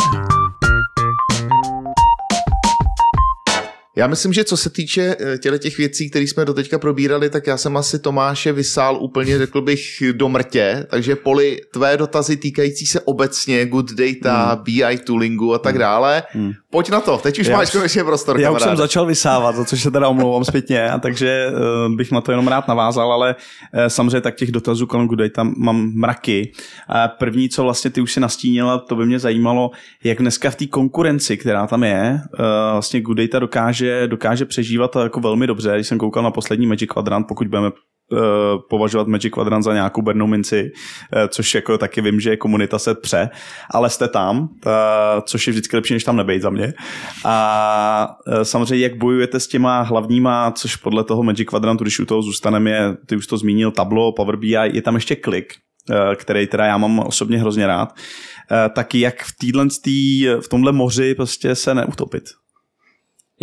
Já myslím, že co se týče eh, těle těch věcí, které jsme doteďka probírali, tak já jsem asi Tomáše vysál úplně, řekl bych, do mrtě. Takže Poli, tvé dotazy týkající se obecně good data, hmm. BI toolingu a tak dále. Hmm. Pojď na to, teď už Já máš už- konečně prostor, Já už jsem začal vysávat, za což se teda omlouvám zpětně, a takže uh, bych na to jenom rád navázal, ale uh, samozřejmě tak těch dotazů kolem Good Data mám mraky. A první, co vlastně ty už si nastínila, to by mě zajímalo, jak dneska v té konkurenci, která tam je, uh, vlastně Good Data dokáže, dokáže přežívat jako velmi dobře. Když jsem koukal na poslední Magic Quadrant, pokud budeme uh, považovat Magic Quadrant za nějakou bernou minci, uh, což jako taky vím, že komunita se pře, ale jste tam, což je vždycky lepší, než tam nebejt za mě. A samozřejmě, jak bojujete s těma hlavníma, což podle toho Magic Quadrantu, když u toho zůstaneme, je, ty už to zmínil, Tableau, Power BI, je tam ještě klik, který teda já mám osobně hrozně rád, tak jak v, týdlen, v tomhle moři prostě se neutopit.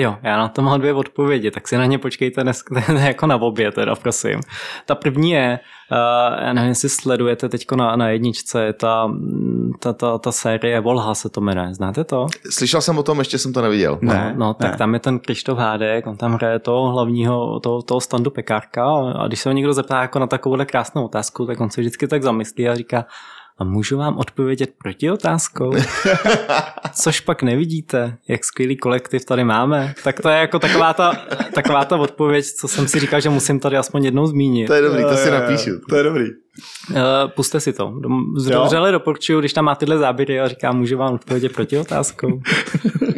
Jo, já na to mám dvě odpovědi, tak si na ně počkejte dnes, jako na obě teda, prosím. Ta první je, uh, já nevím, jestli sledujete teď na, na jedničce, je ta, ta, ta, ta série Volha se to jmenuje, znáte to? Slyšel jsem o tom, ještě jsem to neviděl. Ne, no, no tak ne. tam je ten Krištof Hádek, on tam hraje toho hlavního, toho, toho standu pekárka a když se ho někdo zeptá jako na takovouhle krásnou otázku, tak on se vždycky tak zamyslí a říká, a můžu vám odpovědět proti otázkou? Což pak nevidíte, jak skvělý kolektiv tady máme. Tak to je jako taková ta, taková ta odpověď, co jsem si říkal, že musím tady aspoň jednou zmínit. To je dobrý, to si napíšu. To je dobrý. Uh, puste si to. Vřele doporučuju, když tam má tyhle záběry a říká, můžu vám odpovědět proti otázkou.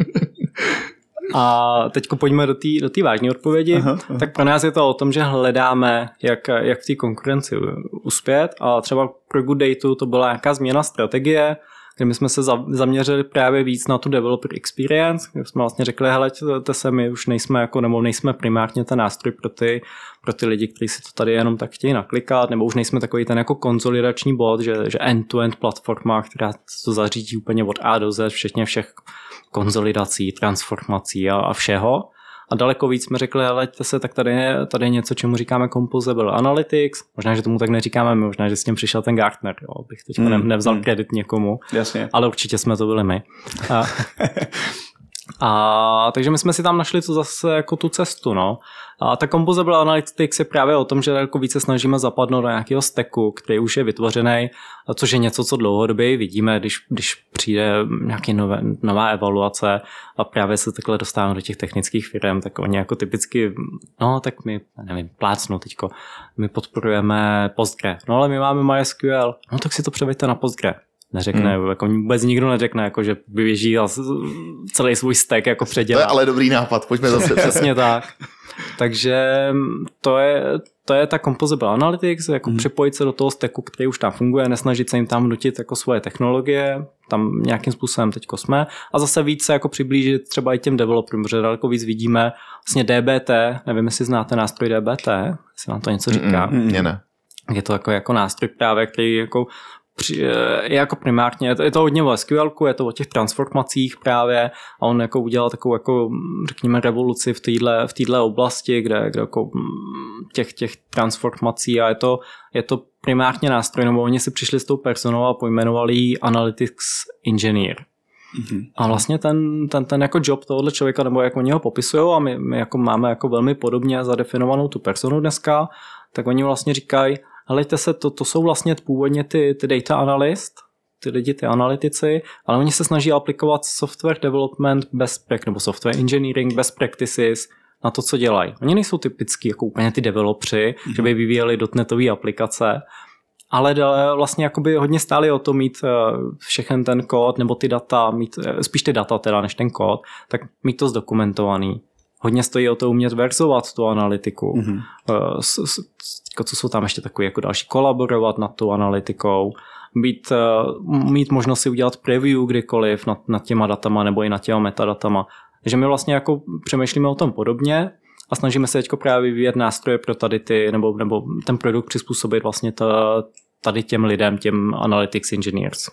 A teď pojďme do té do tý vážné odpovědi. Aha, aha. Tak pro nás je to o tom, že hledáme, jak, jak v té konkurenci uspět a třeba pro Good Data to byla nějaká změna strategie, kde my jsme se zaměřili právě víc na tu developer experience, kde jsme vlastně řekli, hele, to se my už nejsme jako, nebo nejsme primárně ten nástroj pro ty, pro ty lidi, kteří si to tady jenom tak chtějí naklikat, nebo už nejsme takový ten jako konzolidační bod, že, že end-to-end platforma, která to zařídí úplně od A do Z, všechně všech konzolidací, transformací a, a všeho. A daleko víc jsme řekli, ale se, tak tady je, tady je něco, čemu říkáme Composable Analytics. Možná, že tomu tak neříkáme, možná, že s tím přišel ten Gartner, jo, bych teď mm, nevzal mm. kredit někomu. Jasně. Ale určitě jsme to byli my. A, a takže my jsme si tam našli to zase jako tu cestu, no. A ta Composable Analytics je právě o tom, že jako více snažíme zapadnout do nějakého steku, který už je vytvořený, což je něco, co dlouhodobě vidíme, když, když přijde nějaký nové, nová evaluace a právě se takhle dostáváme do těch technických firm, tak oni jako typicky, no tak my, nevím, plácnu teďko, my podporujeme Postgre, no ale my máme MySQL, no tak si to převeďte na Postgre neřekne, hmm. jako vůbec nikdo neřekne, jako že běží celý svůj stek jako předělá. To je ale dobrý nápad, pojďme zase. Přesně tak. Takže to je, to je ta Composable Analytics, jako hmm. připojit se do toho steku, který už tam funguje, nesnažit se jim tam nutit jako svoje technologie, tam nějakým způsobem teď jsme a zase víc se jako přiblížit třeba i těm developerům, protože daleko víc vidíme vlastně DBT, nevím, jestli znáte nástroj DBT, jestli vám to něco říká. Mm, mm, ne. Je to jako, jako nástroj právě, který jako je jako primárně, je to, je to hodně o SQL, je to o těch transformacích právě a on jako udělal takovou jako řekněme revoluci v téhle v téhle oblasti, kde, kde jako těch, těch transformací a je to, je to primárně nástroj, nebo oni si přišli s tou personou a pojmenovali ji Analytics Engineer. Mm-hmm. A vlastně ten, ten, ten jako job tohohle člověka, nebo jak oni ho popisují a my, my jako máme jako velmi podobně zadefinovanou tu personu dneska, tak oni vlastně říkají, helejte se, to, to jsou vlastně původně ty, ty data analyst, ty lidi, ty analytici, ale oni se snaží aplikovat software development best practices, nebo software engineering best practices na to, co dělají. Oni nejsou typický jako úplně ty developři, mm-hmm. že by vyvíjeli dotnetové aplikace, ale vlastně jakoby hodně stáli o to mít eh, všechen ten kód nebo ty data, mít, eh, spíš ty data teda než ten kód, tak mít to zdokumentovaný. Hodně stojí o to umět verzovat tu analytiku. Mm-hmm. S, s, jako co jsou tam ještě takové jako další, kolaborovat nad tou analytikou, být, mít možnost si udělat preview kdykoliv nad, nad těma datama nebo i nad těma metadatama. Takže my vlastně jako přemýšlíme o tom podobně a snažíme se teď právě vyvíjet nástroje pro tady ty, nebo, nebo ten produkt přizpůsobit vlastně ta, tady těm lidem, těm analytics engineers.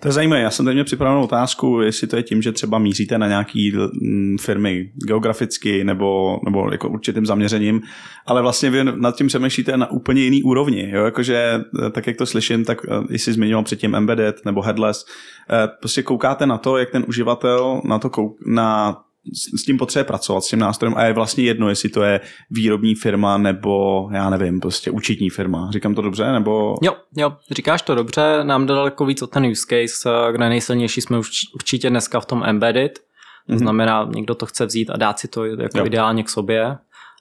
To je zajímavé. Já jsem tady měl připravenou otázku, jestli to je tím, že třeba míříte na nějaké mm, firmy geograficky nebo, nebo jako určitým zaměřením, ale vlastně vy nad tím přemýšlíte na úplně jiný úrovni. Jo? Jakože, eh, tak jak to slyším, tak eh, jsi zmiňoval předtím embedded nebo headless, eh, prostě koukáte na to, jak ten uživatel na to kou, na s tím potřebuje pracovat, s tím nástrojem a je vlastně jedno, jestli to je výrobní firma nebo, já nevím, prostě účetní firma. Říkám to dobře, nebo... Jo, jo, říkáš to dobře, nám daleko víc o ten use case, kde nejsilnější jsme už určitě dneska v tom embedded, to mm-hmm. znamená, někdo to chce vzít a dát si to jako jo. ideálně k sobě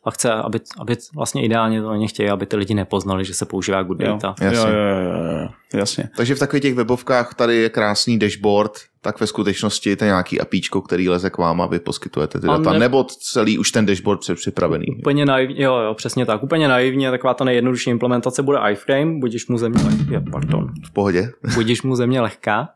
a chce, aby, aby vlastně ideálně to oni chtějí, aby ty lidi nepoznali, že se používá good Jo. data. Jo, Jasně. jo, jo, jo, jo, jasně. Takže v takových těch webovkách tady je krásný dashboard, tak ve skutečnosti je to nějaký apíčko, který leze k vám a vy poskytujete ty A data, ne- nebo celý už ten dashboard připravený. Úplně naivně, jo, jo, přesně tak. Úplně naivně, taková ta nejjednodušší implementace bude iframe, budíš mu země, je, pardon, V pohodě. budíš mu země lehká,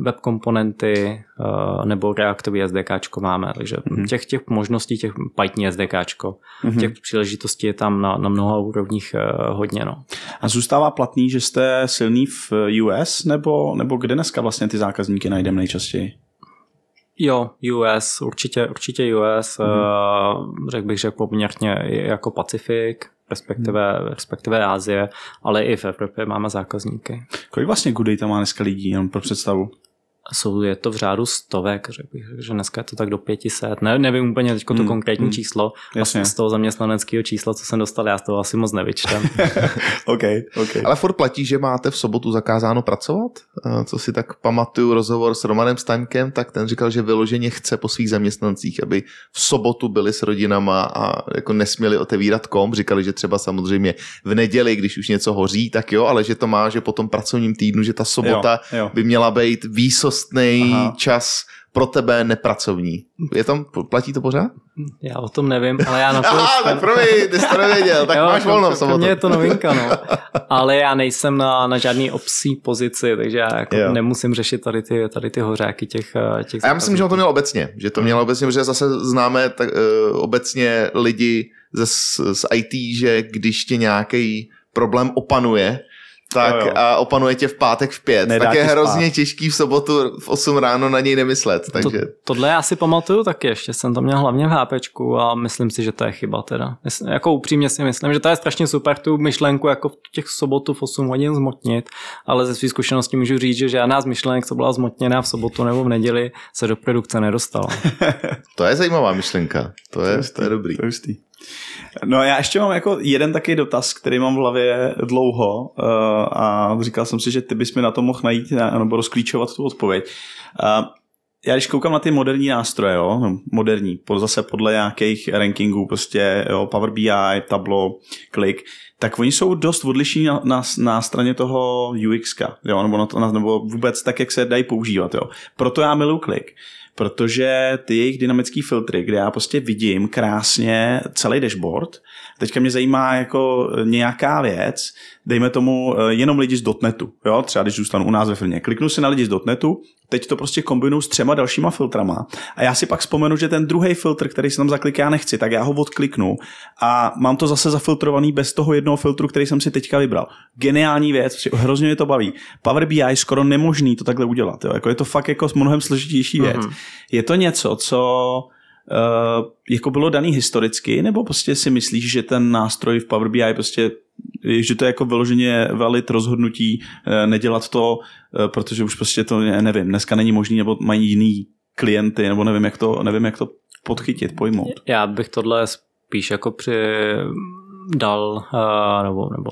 web komponenty uh, nebo reaktový SDKčko máme, takže mm-hmm. těch, těch možností, těch Python SDKčko, mm-hmm. těch příležitostí je tam na, na mnoha úrovních uh, hodně. No. A zůstává platný, že jste silný v US, nebo, nebo kde dneska vlastně ty zákazníky najdeme nejčastěji? Jo, US, určitě, určitě US, mm-hmm. řekl bych, že poměrně jako Pacifik, respektive, mm. respektive Ázie, ale i v Evropě máme zákazníky. Kolik vlastně good data má dneska lidí, jenom pro představu? Jsou, je to v řádu stovek, řekl bych, že dneska je to tak do 500. Ne, nevím úplně teď to Hmm, konkrétní hmm. číslo. Jasně. A z toho zaměstnaneckého čísla, co jsem dostal, já z toho asi moc nevyčtem. OK, OK. Ale furt platí, že máte v sobotu zakázáno pracovat? Eh, Co si tak pamatuju rozhovor s Romanem Staňkem, tak ten říkal, že vyloženě chce po svých zaměstnancích, aby v sobotu byli s rodinama a jako nesměli otevírat kom. Říkali, že třeba samozřejmě v neděli, když už něco hoří, tak jo, ale že to má, že po tom pracovním týdnu, že ta sobota Jo, jo. by měla být výsostný Aha. čas pro tebe nepracovní. Je tam, platí to pořád? já o tom nevím, ale já na to Aha, tak promiň, ty jsi to nevěděl, tak Jo, máš volno v sobotu. mě je to novinka, no. Ale já nejsem na, na žádný obsí pozici, takže já jako Jo. nemusím řešit tady ty, tady ty hořáky těch, eh, těch A já myslím, že on to měl obecně, že to měl obecně, protože zase známe tak, uh, obecně lidi ze, z, z IT, že když tě nějaký problém opanuje, tak Jo, jo. a opanuje tě v pátek v pět, Nedá tak je hrozně spát. těžký v sobotu v 8 ráno na něj nemyslet. To, Takže tohle já si pamatuju taky, ještě jsem to měl hlavně v HPčku a myslím si, že to je chyba teda. Myslím, jako upřímně si myslím, že to je strašně super tu myšlenku jako v těch sobotu v 8 hodin zmotnit, ale ze své zkušenosti můžu říct, že žádná z myšlenek, co byla zmotněná v sobotu nebo v neděli, se do produkce nedostala. to je zajímavá myšlenka, to je, to je dobrý. To je. No já ještě mám jako jeden takový dotaz, který mám v hlavě dlouho uh, a říkal jsem si, že ty bys mi na to mohl najít na- nebo rozklíčovat tu odpověď. Uh, já když koukám na ty moderní nástroje, jo, no, moderní, zase podle nějakých rankingů, prostě jo, Power BI, Tableau, Click, tak oni jsou dost odlišní na, na, na straně toho UX, jo, nebo, na to, nebo vůbec tak, jak se dají používat. Jo. Proto já miluji Click, protože ty jejich dynamické filtry, kde já prostě vidím krásně celý dashboard, teďka mě zajímá jako nějaká věc, dejme tomu eh, jenom lidi z .NETu, jo, třeba když zůstanu u nás ve firmě, kliknu si na lidi z .NETu, teď to prostě kombinuju s třema dalšíma filtrama a já si pak vzpomenu, že ten druhý filtr, který se tam zakliká, já nechci, tak já ho odkliknu a mám to zase zafiltrovaný bez toho jednoho filtru, který jsem si teďka vybral. Geniální věc, hrozně mě to baví. Power BI je skoro nemožný to takhle udělat, jo. Jako je to fakt jako mnohem složitější věc. Mhm. Je to něco, co jako bylo daný historicky, nebo prostě si myslíš, že ten nástroj v Power BI prostě že to je jako vyloženě valid rozhodnutí eh, nedělat to, eh, protože už prostě to, ne- nevím, dneska není možný, nebo mají jiný klienty, nebo nevím, jak to, nevím, jak to podchytit, pojmout. Já bych tohle spíš jako při dal eh, nebo, nebo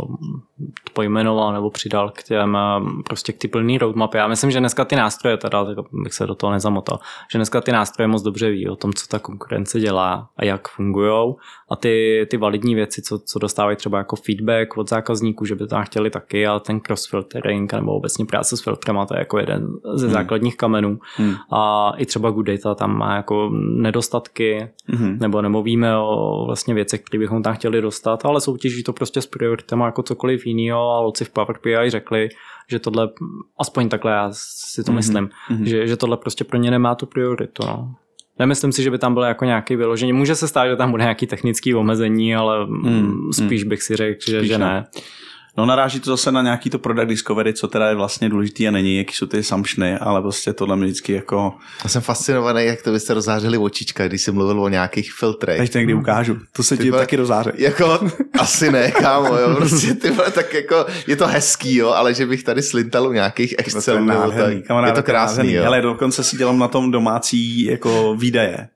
pojmenoval nebo přidal k těm eh, prostě k ty plný roadmapy. Já myslím, že dneska ty nástroje, teda tak bych se do toho nezamotal, že dneska ty nástroje moc dobře ví o tom, co ta konkurence dělá a jak fungují a ty, ty validní věci, co, co dostávají třeba jako feedback od zákazníků, že by tam chtěli taky a ten cross-filtering nebo obecně práce s filtrama, to je jako jeden ze Hmm. základních kamenů. Hmm. A i třeba Good Data tam má jako nedostatky, Mhm. nebo, nebo víme o vlastně věcech, které bychom tam chtěli dostat, ale soutěží to prostě s prioritama jako cokoliv jiného a loci v Power BI řekli, že tohle, aspoň takhle já si to Mhm, myslím, mhm. že, že tohle prostě pro ně nemá tu prioritu. No. Nemyslím si, že by tam bylo jako nějaký vyložení. Může se stát, že tam bude nějaký technický omezení, ale mm, spíš bych si řekl, že, Spíš že ne. ne. No naráží to zase na nějaký to product discovery, co teda je vlastně důležitý a není, jaký jsou ty assumptiony, ale prostě tohle mě vždycky jako, Já jsem fascinovaný, jak to byste rozzářili očička, když jsi mluvil o nějakých filtrech. teď to někdy ukážu, to se ti taky dozáře. Jako, asi ne, kámo, jo, prostě ty vole, tak jako, je to hezký, jo, ale že bych tady slintal u nějakých Excelů, tak, je to krásný, nádherný. jo. Hele, dokonce si dělám na tom domácí jako výdaje.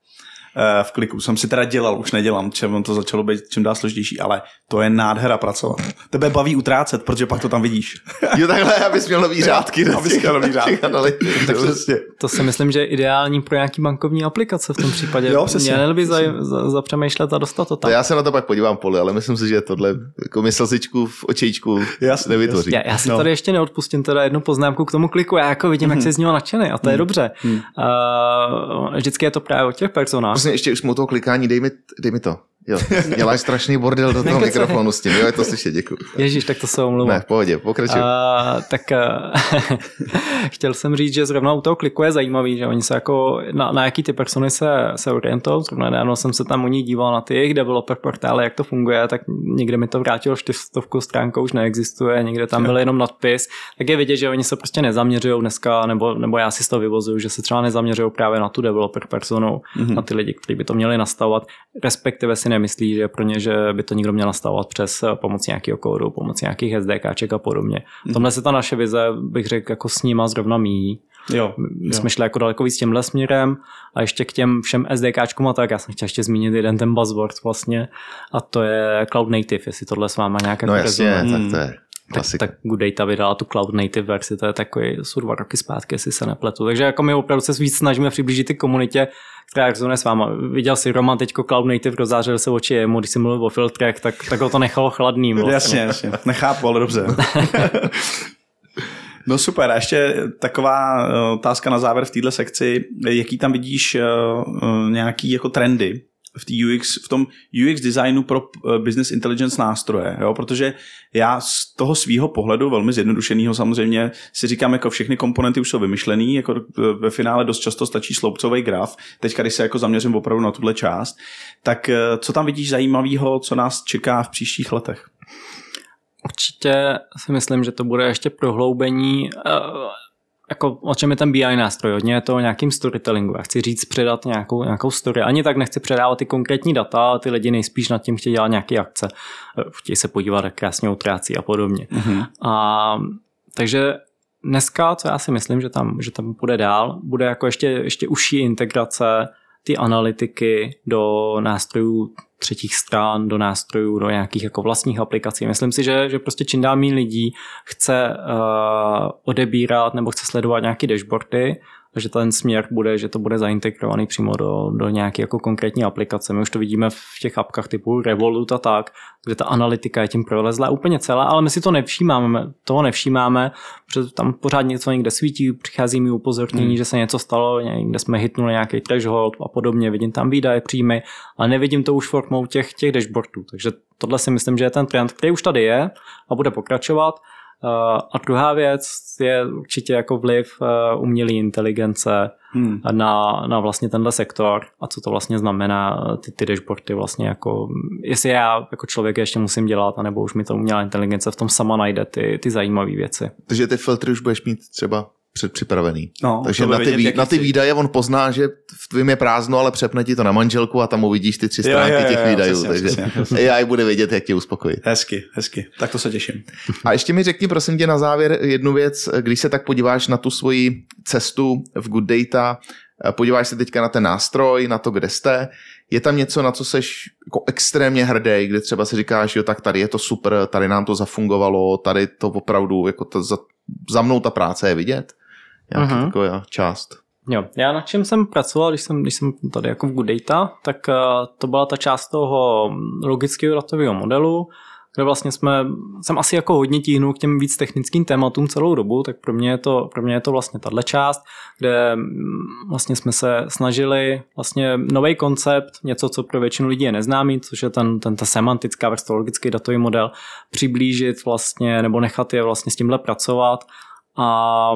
Eh, v kliku. Jsem si teda dělal, už nedělám, čem to začalo být čím dál složitější, ale to je nádhera pracovat. Tebe baví utrácet, protože pak to tam vidíš. Jo, takhle, abys měl nový řádky. do Abys měl nový řádky. analytik. Přesně. To si myslím, že je ideální pro nějaký bankovní aplikace v tom případě. Jo, přesně. Měli by za, za, zapřemýšlet a dostat to To tam. já se na to pak podívám poli, ale myslím si, že tohle jako mi slzičku v očičku nevytvoří. Já, já si No. no. tady ještě neodpustím teda jednu poznámku k tomu kliku. Já jako vidím, jak jsi z něho nadšený a to je dobře. Mhm. Uh, vždycky je to právě o těch personách. Vlastně ještě už jsme u toho klikání, dej mi, dej mi to. Jo, děláš strašný bordel do toho Nekecej. mikrofonu s tím. Jo, je to slyšet, děkuji. Ježíš, tak to se omlouvám. Ne, v pohodě, pokračuj. A, tak uh, chtěl jsem říct, že zrovna u toho kliku je zajímavý, že oni se jako, na, na jaký ty persony se, se orientují. Zrovna nedávno jsem se tam u ní díval na ty jejich developer portály, jak to funguje, tak někde mi to vrátilo čtyřstovku stránkou, už neexistuje, někde tam byl jenom nadpis. Tak je vidět, že oni se prostě nezaměřují dneska, nebo, nebo já si z toho vyvozuju, že se třeba nezaměřují právě na tu developer personu, mm-hmm. na ty lidi, kteří by to měli nastavovat, respektive si nemyslí, že pro ně, že by to někdo měl nastavovat přes eh, pomocí nějakého kódu, pomocí nějakých SDKček a podobně. V tomhle se ta naše vize, bych řekl, jako s nima zrovna míjí. Jo, My jo. jsme šli jako daleko víc tímhle směrem a ještě k těm všem SDKčkům a tak, já jsem chtěl ještě zmínit jeden ten buzzword vlastně a to je Cloud Native, jestli tohle s váma nějak No jako jasně, tak to je Tak, klasika. tak Good Data vydala tu Cloud Native verzi, to je takový, jsou dva roky zpátky, jestli se nepletu. Takže jako my opravdu se víc snažíme přiblížit ty komunitě, která rezonuje s váma. Viděl si Roman teďko Cloud Native, rozářil se oči jemu, když jsem mluvil o filtrech, tak, tak ho to nechalo chladným. vlastně. Jasně, jasně. Nechápu, ale dobře. No super, a ještě taková eh, otázka na závěr v této sekci. Jaký tam vidíš eh, eh, nějaký jako trendy v, té UX, v tom UX designu pro eh, business intelligence nástroje, jo? protože já z toho svýho pohledu, velmi zjednodušeného samozřejmě, si říkám, jako všechny komponenty už jsou vymyšlený, jako eh, ve finále dost často stačí sloupcový graf, teďka když se jako zaměřím opravdu na tuhle část, tak eh, co tam vidíš zajímavého, co nás čeká v příštích letech? Určitě si myslím, že to bude ještě prohloubení, jako o čem je ten BI nástroj, hodně je to o nějakým storytellingu. Já chci říct, předat nějakou, nějakou story. Ani tak nechci předávat ty konkrétní data, ale ty lidi nejspíš nad tím chtějí dělat nějaké akce. Chtějí se podívat, jak krásně utrácí a podobně. Mm-hmm. A, takže dneska, co já si myslím, že tam, že tam půjde dál, bude jako ještě, ještě užší integrace ty analytiky do nástrojů třetích stran, do nástrojů, do nějakých jako vlastních aplikací. Myslím si, že, že prostě čím dál méně lidí chce uh, odebírat nebo chce sledovat nějaké dashboardy, takže ten směr bude, že to bude zaintegrovaný přímo do, do nějaké jako konkrétní aplikace. My už to vidíme v těch apkách typu Revolut a tak, kde ta analytika je tím prolezla úplně celá, ale my si to nevšímáme, toho nevšímáme, protože tam pořád něco někde svítí, přichází mi upozornění, hmm. že se něco stalo, někde jsme hitnuli nějaký threshold a podobně, vidím tam výdaje, příjmy, ale nevidím to už formou těch, těch dashboardů. Takže tohle si myslím, že je ten trend, který už tady je a bude pokračovat. Uh, A druhá věc je určitě jako vliv uh, umělé inteligence Hmm. na, na vlastně tenhle sektor a co to vlastně znamená ty, ty dashboardy vlastně jako, jestli já jako člověk ještě musím dělat, anebo už mi to umělá inteligence v tom sama najde ty, ty zajímavé věci. Takže ty filtry už budeš mít třeba předpřipravený. No, Takže na ty, vidět, vý, na ty jsi. výdaje on pozná, že v tvým je prázdno, ale přepne ti to na manželku a tam uvidíš ty tři Jo, stránky jo, jo, těch jo, výdajů. přesně, takže přesně, přesně. AI bude vědět, jak tě uspokojit. Hezky, hezky. Tak to se těším. A ještě mi řekni prosím tě na závěr jednu věc, když se tak podíváš na tu svoji cestu v Good Data, podíváš se teďka na ten nástroj, na to, kde jste, je tam něco, na co seš jako extrémně hrdý, kde třeba si říkáš, jo, tak tady je to super, tady nám to zafungovalo, tady to opravdu, jako to za, za mnou ta práce je vidět? Nějaká Mhm. taková část. Jo, já na čem jsem pracoval, když jsem, když jsem tady jako v Good Data, tak uh, to byla ta část toho logického datového modelu, kde vlastně jsme, jsem asi jako hodně tíhnul k těm víc technickým tématům celou dobu, tak pro mě je to, pro mě je to vlastně tahle část, kde mm, vlastně jsme se snažili vlastně nový koncept, něco, co pro většinu lidí je neznámý, což je ten, ten ta semantická vrstva, logický datový model, přiblížit vlastně, nebo nechat je vlastně s tímhle pracovat a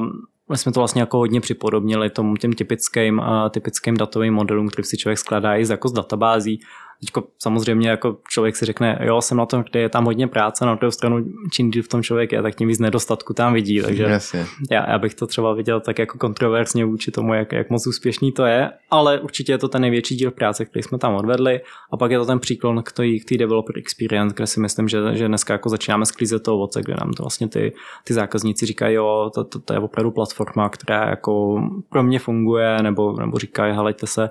my jsme to vlastně jako hodně připodobnili tomu těm typickým, uh, typickým datovým modelům, který si člověk skládá i z, jako z databází. Teďko samozřejmě jako člověk si řekne, jo, jsem na tom, kde je tam hodně práce, na druhou stranu čím díl v tom člověk je, tak tím víc nedostatku tam vidí, takže Jasně. já, já bych to třeba viděl tak jako kontroverzně vůči tomu, jak, jak moc úspěšný to je, ale určitě je to ten největší díl práce, který jsme tam odvedli a pak je to ten příklon k té k developer experience, kde si myslím, že, že dneska jako začínáme sklízet to ovoce, kde nám to vlastně ty, ty zákazníci říkají, jo, to, to, to, je opravdu platforma, která jako pro mě funguje, nebo, nebo říkají, helejte se,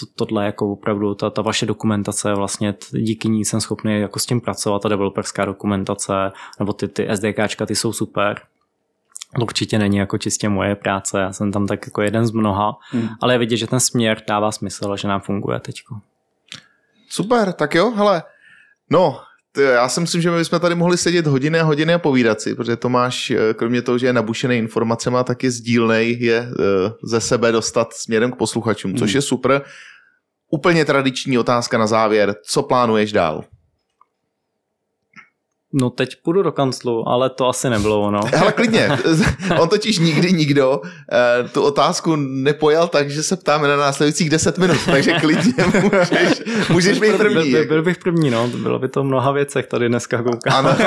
to, tohle jako opravdu, ta, ta vaše dokumentace, vlastně t- díky ní jsem schopný jako s tím pracovat, ta developerská dokumentace, nebo ty, ty SDKčka, ty jsou super. To určitě není jako čistě moje práce, já jsem tam tak jako jeden z mnoha, hmm. ale je vidět, že ten směr dává smysl a že nám funguje teďko. Super, tak jo, hele, no, ty, já si myslím, že my bychom tady mohli sedět hodiny a hodiny a povídat si, protože Tomáš, eh, kromě toho, že je nabušený informacemi, tak je sdílnej, je uh, ze sebe dostat směrem k posluchačům, což je super. Úplně tradiční otázka na závěr. Co plánuješ dál? No teď půjdu do kanclu, ale to asi nebylo ono. Hele, klidně. On totiž nikdy nikdo uh, tu otázku nepojal tak, že se ptáme na následujících 10 minut, takže klidně můžeš, můžeš být první. Byl, byl, bych první, no. Bylo by to mnoha věcech tady dneska koukám. Ano.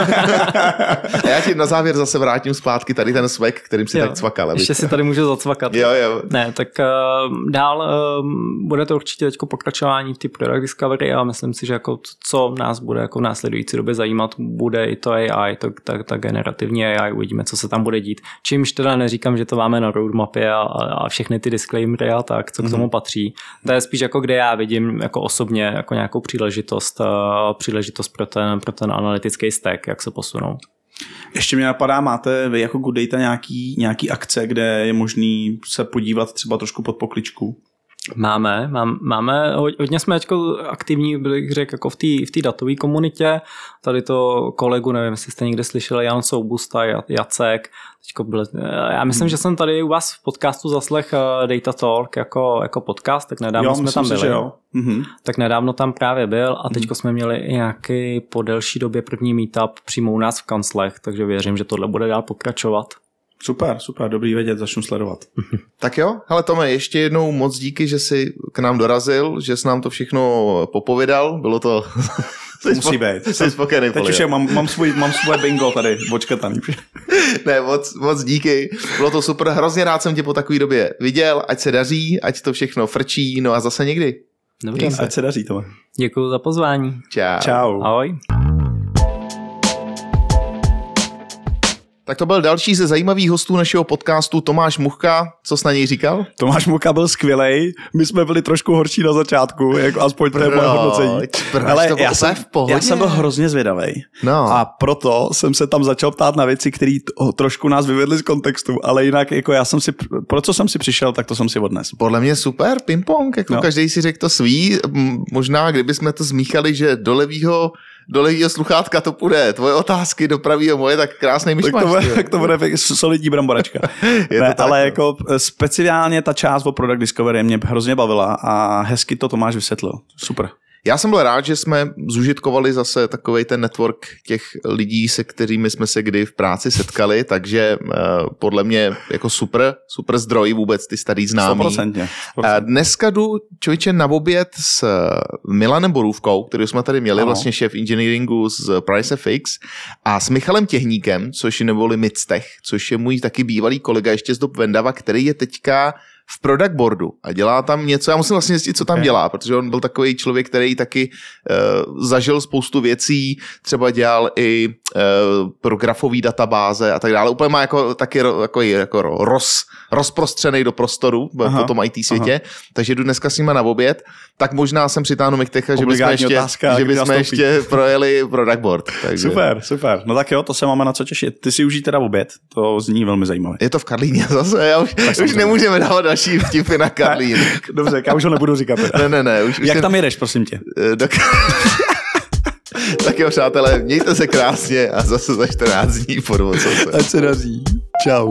A já ti na závěr zase vrátím zpátky tady ten svek, kterým si Jo, tak cvakal. Ještě si tady můžu zacvakat. Jo, jo. Ne, tak uh, dál uh, bude to určitě teď pokračování v té product discovery a myslím si, že jako co nás bude jako v následující době zajímat, bude i to AI, to, ta, ta generativní AI, uvidíme, co se tam bude dít. Čímž teda neříkám, že to máme na roadmapě a, a všechny ty disclaimery a tak, co k tomu patří. To je spíš jako kde já vidím jako osobně jako nějakou příležitost, příležitost pro ten, pro ten analytický stack, jak se posunou. Ještě mě napadá, máte vy jako Good Data nějaký, nějaký akce, kde je možný se podívat třeba trošku pod pokličku? Máme, mám, máme, ho- hodně jsme teďko aktivní, bych řekl, jako v té v datové komunitě. Tady to kolegu, nevím, jestli jste někde slyšeli, Jan Soubusta, Ja- Jacek. Teďko byl, já myslím, že jsem tady u vás v podcastu zaslech eh, Data Talk jako, jako podcast, tak nedávno jsme tam si, byli. že jo. Mhm. Tak nedávno tam právě byl a teďko jsme měli nějaký po delší době první meetup přímo u nás v kanclech, takže věřím, že tohle bude dál pokračovat. Super, super, dobrý vědět, začnu sledovat. Tak jo, ale Tome, ještě jednou moc díky, že jsi k nám dorazil, že jsi nám to všechno popovědal. Bylo to... Musí být. Jsi spokojený, Teď už je, mám, mám, svůj, mám svoje bingo tady očkataný. Ne, moc, moc díky. Bylo to super, hrozně rád jsem tě po takové době viděl, ať se daří, ať to všechno frčí, no a zase někdy. Dobře, Ať se daří to. děkuji za pozvání. Čau. Čau. Ahoj. Tak to byl další ze zajímavých hostů našeho podcastu Tomáš Muchka. Co jsi na něj říkal? Tomáš Muka byl skvělej, my jsme byli trošku horší na začátku, jako aspoň to je moje hodnocení. Ale já, jsem, v pohodě. já jsem byl hrozně zvědavý. No. A proto jsem se tam začal ptát na věci, které trošku nás vyvedly z kontextu, ale jinak jako já jsem si, pro co jsem si přišel, tak to jsem si odnesl. Podle mě super, ping-pong, jako no. Každý si řekl to svý. Možná, kdybychom to zmíchali, že do levýho, do levýho sluchátka to půjde tvoje otázky, do pravýho moje, tak krásný Tak myšmaš. to, bude, tak to bude solidní bramboračka. Je to ne, tak, ale no. jako eh, speciálně ta část o Product Discovery mě hrozně bavila a hezky to Tomáš vysvětlil. Super. Já jsem byl rád, že jsme zužitkovali zase takový ten network těch lidí, se kterými jsme se kdy v práci setkali, takže uh, podle mě jako super, super zdroj vůbec ty starý známý. 100%. A dneska jdu člověče na oběd s Milanem Borůvkou, který jsme tady měli, Ano. vlastně šéf engineeringu z PriceFX a s Michalem Těhníkem, což je neboli Mictech, což je můj taky bývalý kolega ještě z dob Vendava, který je teďka v product boardu a dělá tam něco, já musím vlastně zjistit, co tam dělá, protože on byl takový člověk, který taky uh, zažil spoustu věcí, třeba dělal i uh, pro grafový databáze a tak dále. Úplně má jako taky jako, jako ro- roz, rozprostřený do prostoru Aha, po tom IT světě, takže jdu dneska s nima na oběd, tak možná jsem přitáhnu Miktecha, že bychom ještě, otázka, že bychom ještě projeli product board. Takže. Super, super. No tak jo, to se máme na co těšit. Ty si užij teda oběd, to zní velmi zajímavé. Je to v Karlíně zase, já už, už samozřejmě. nemůžeme dávat další vtipy na Karlín. Dobře, já už ho nebudu říkat. Teda. Ne, ne, ne. Už, už Jak jsem- tam jedeš, prosím tě? Eh, do... tak jo, přátelé, mějte se krásně a zase za 14 dní podvod. Ať se daří. Čau.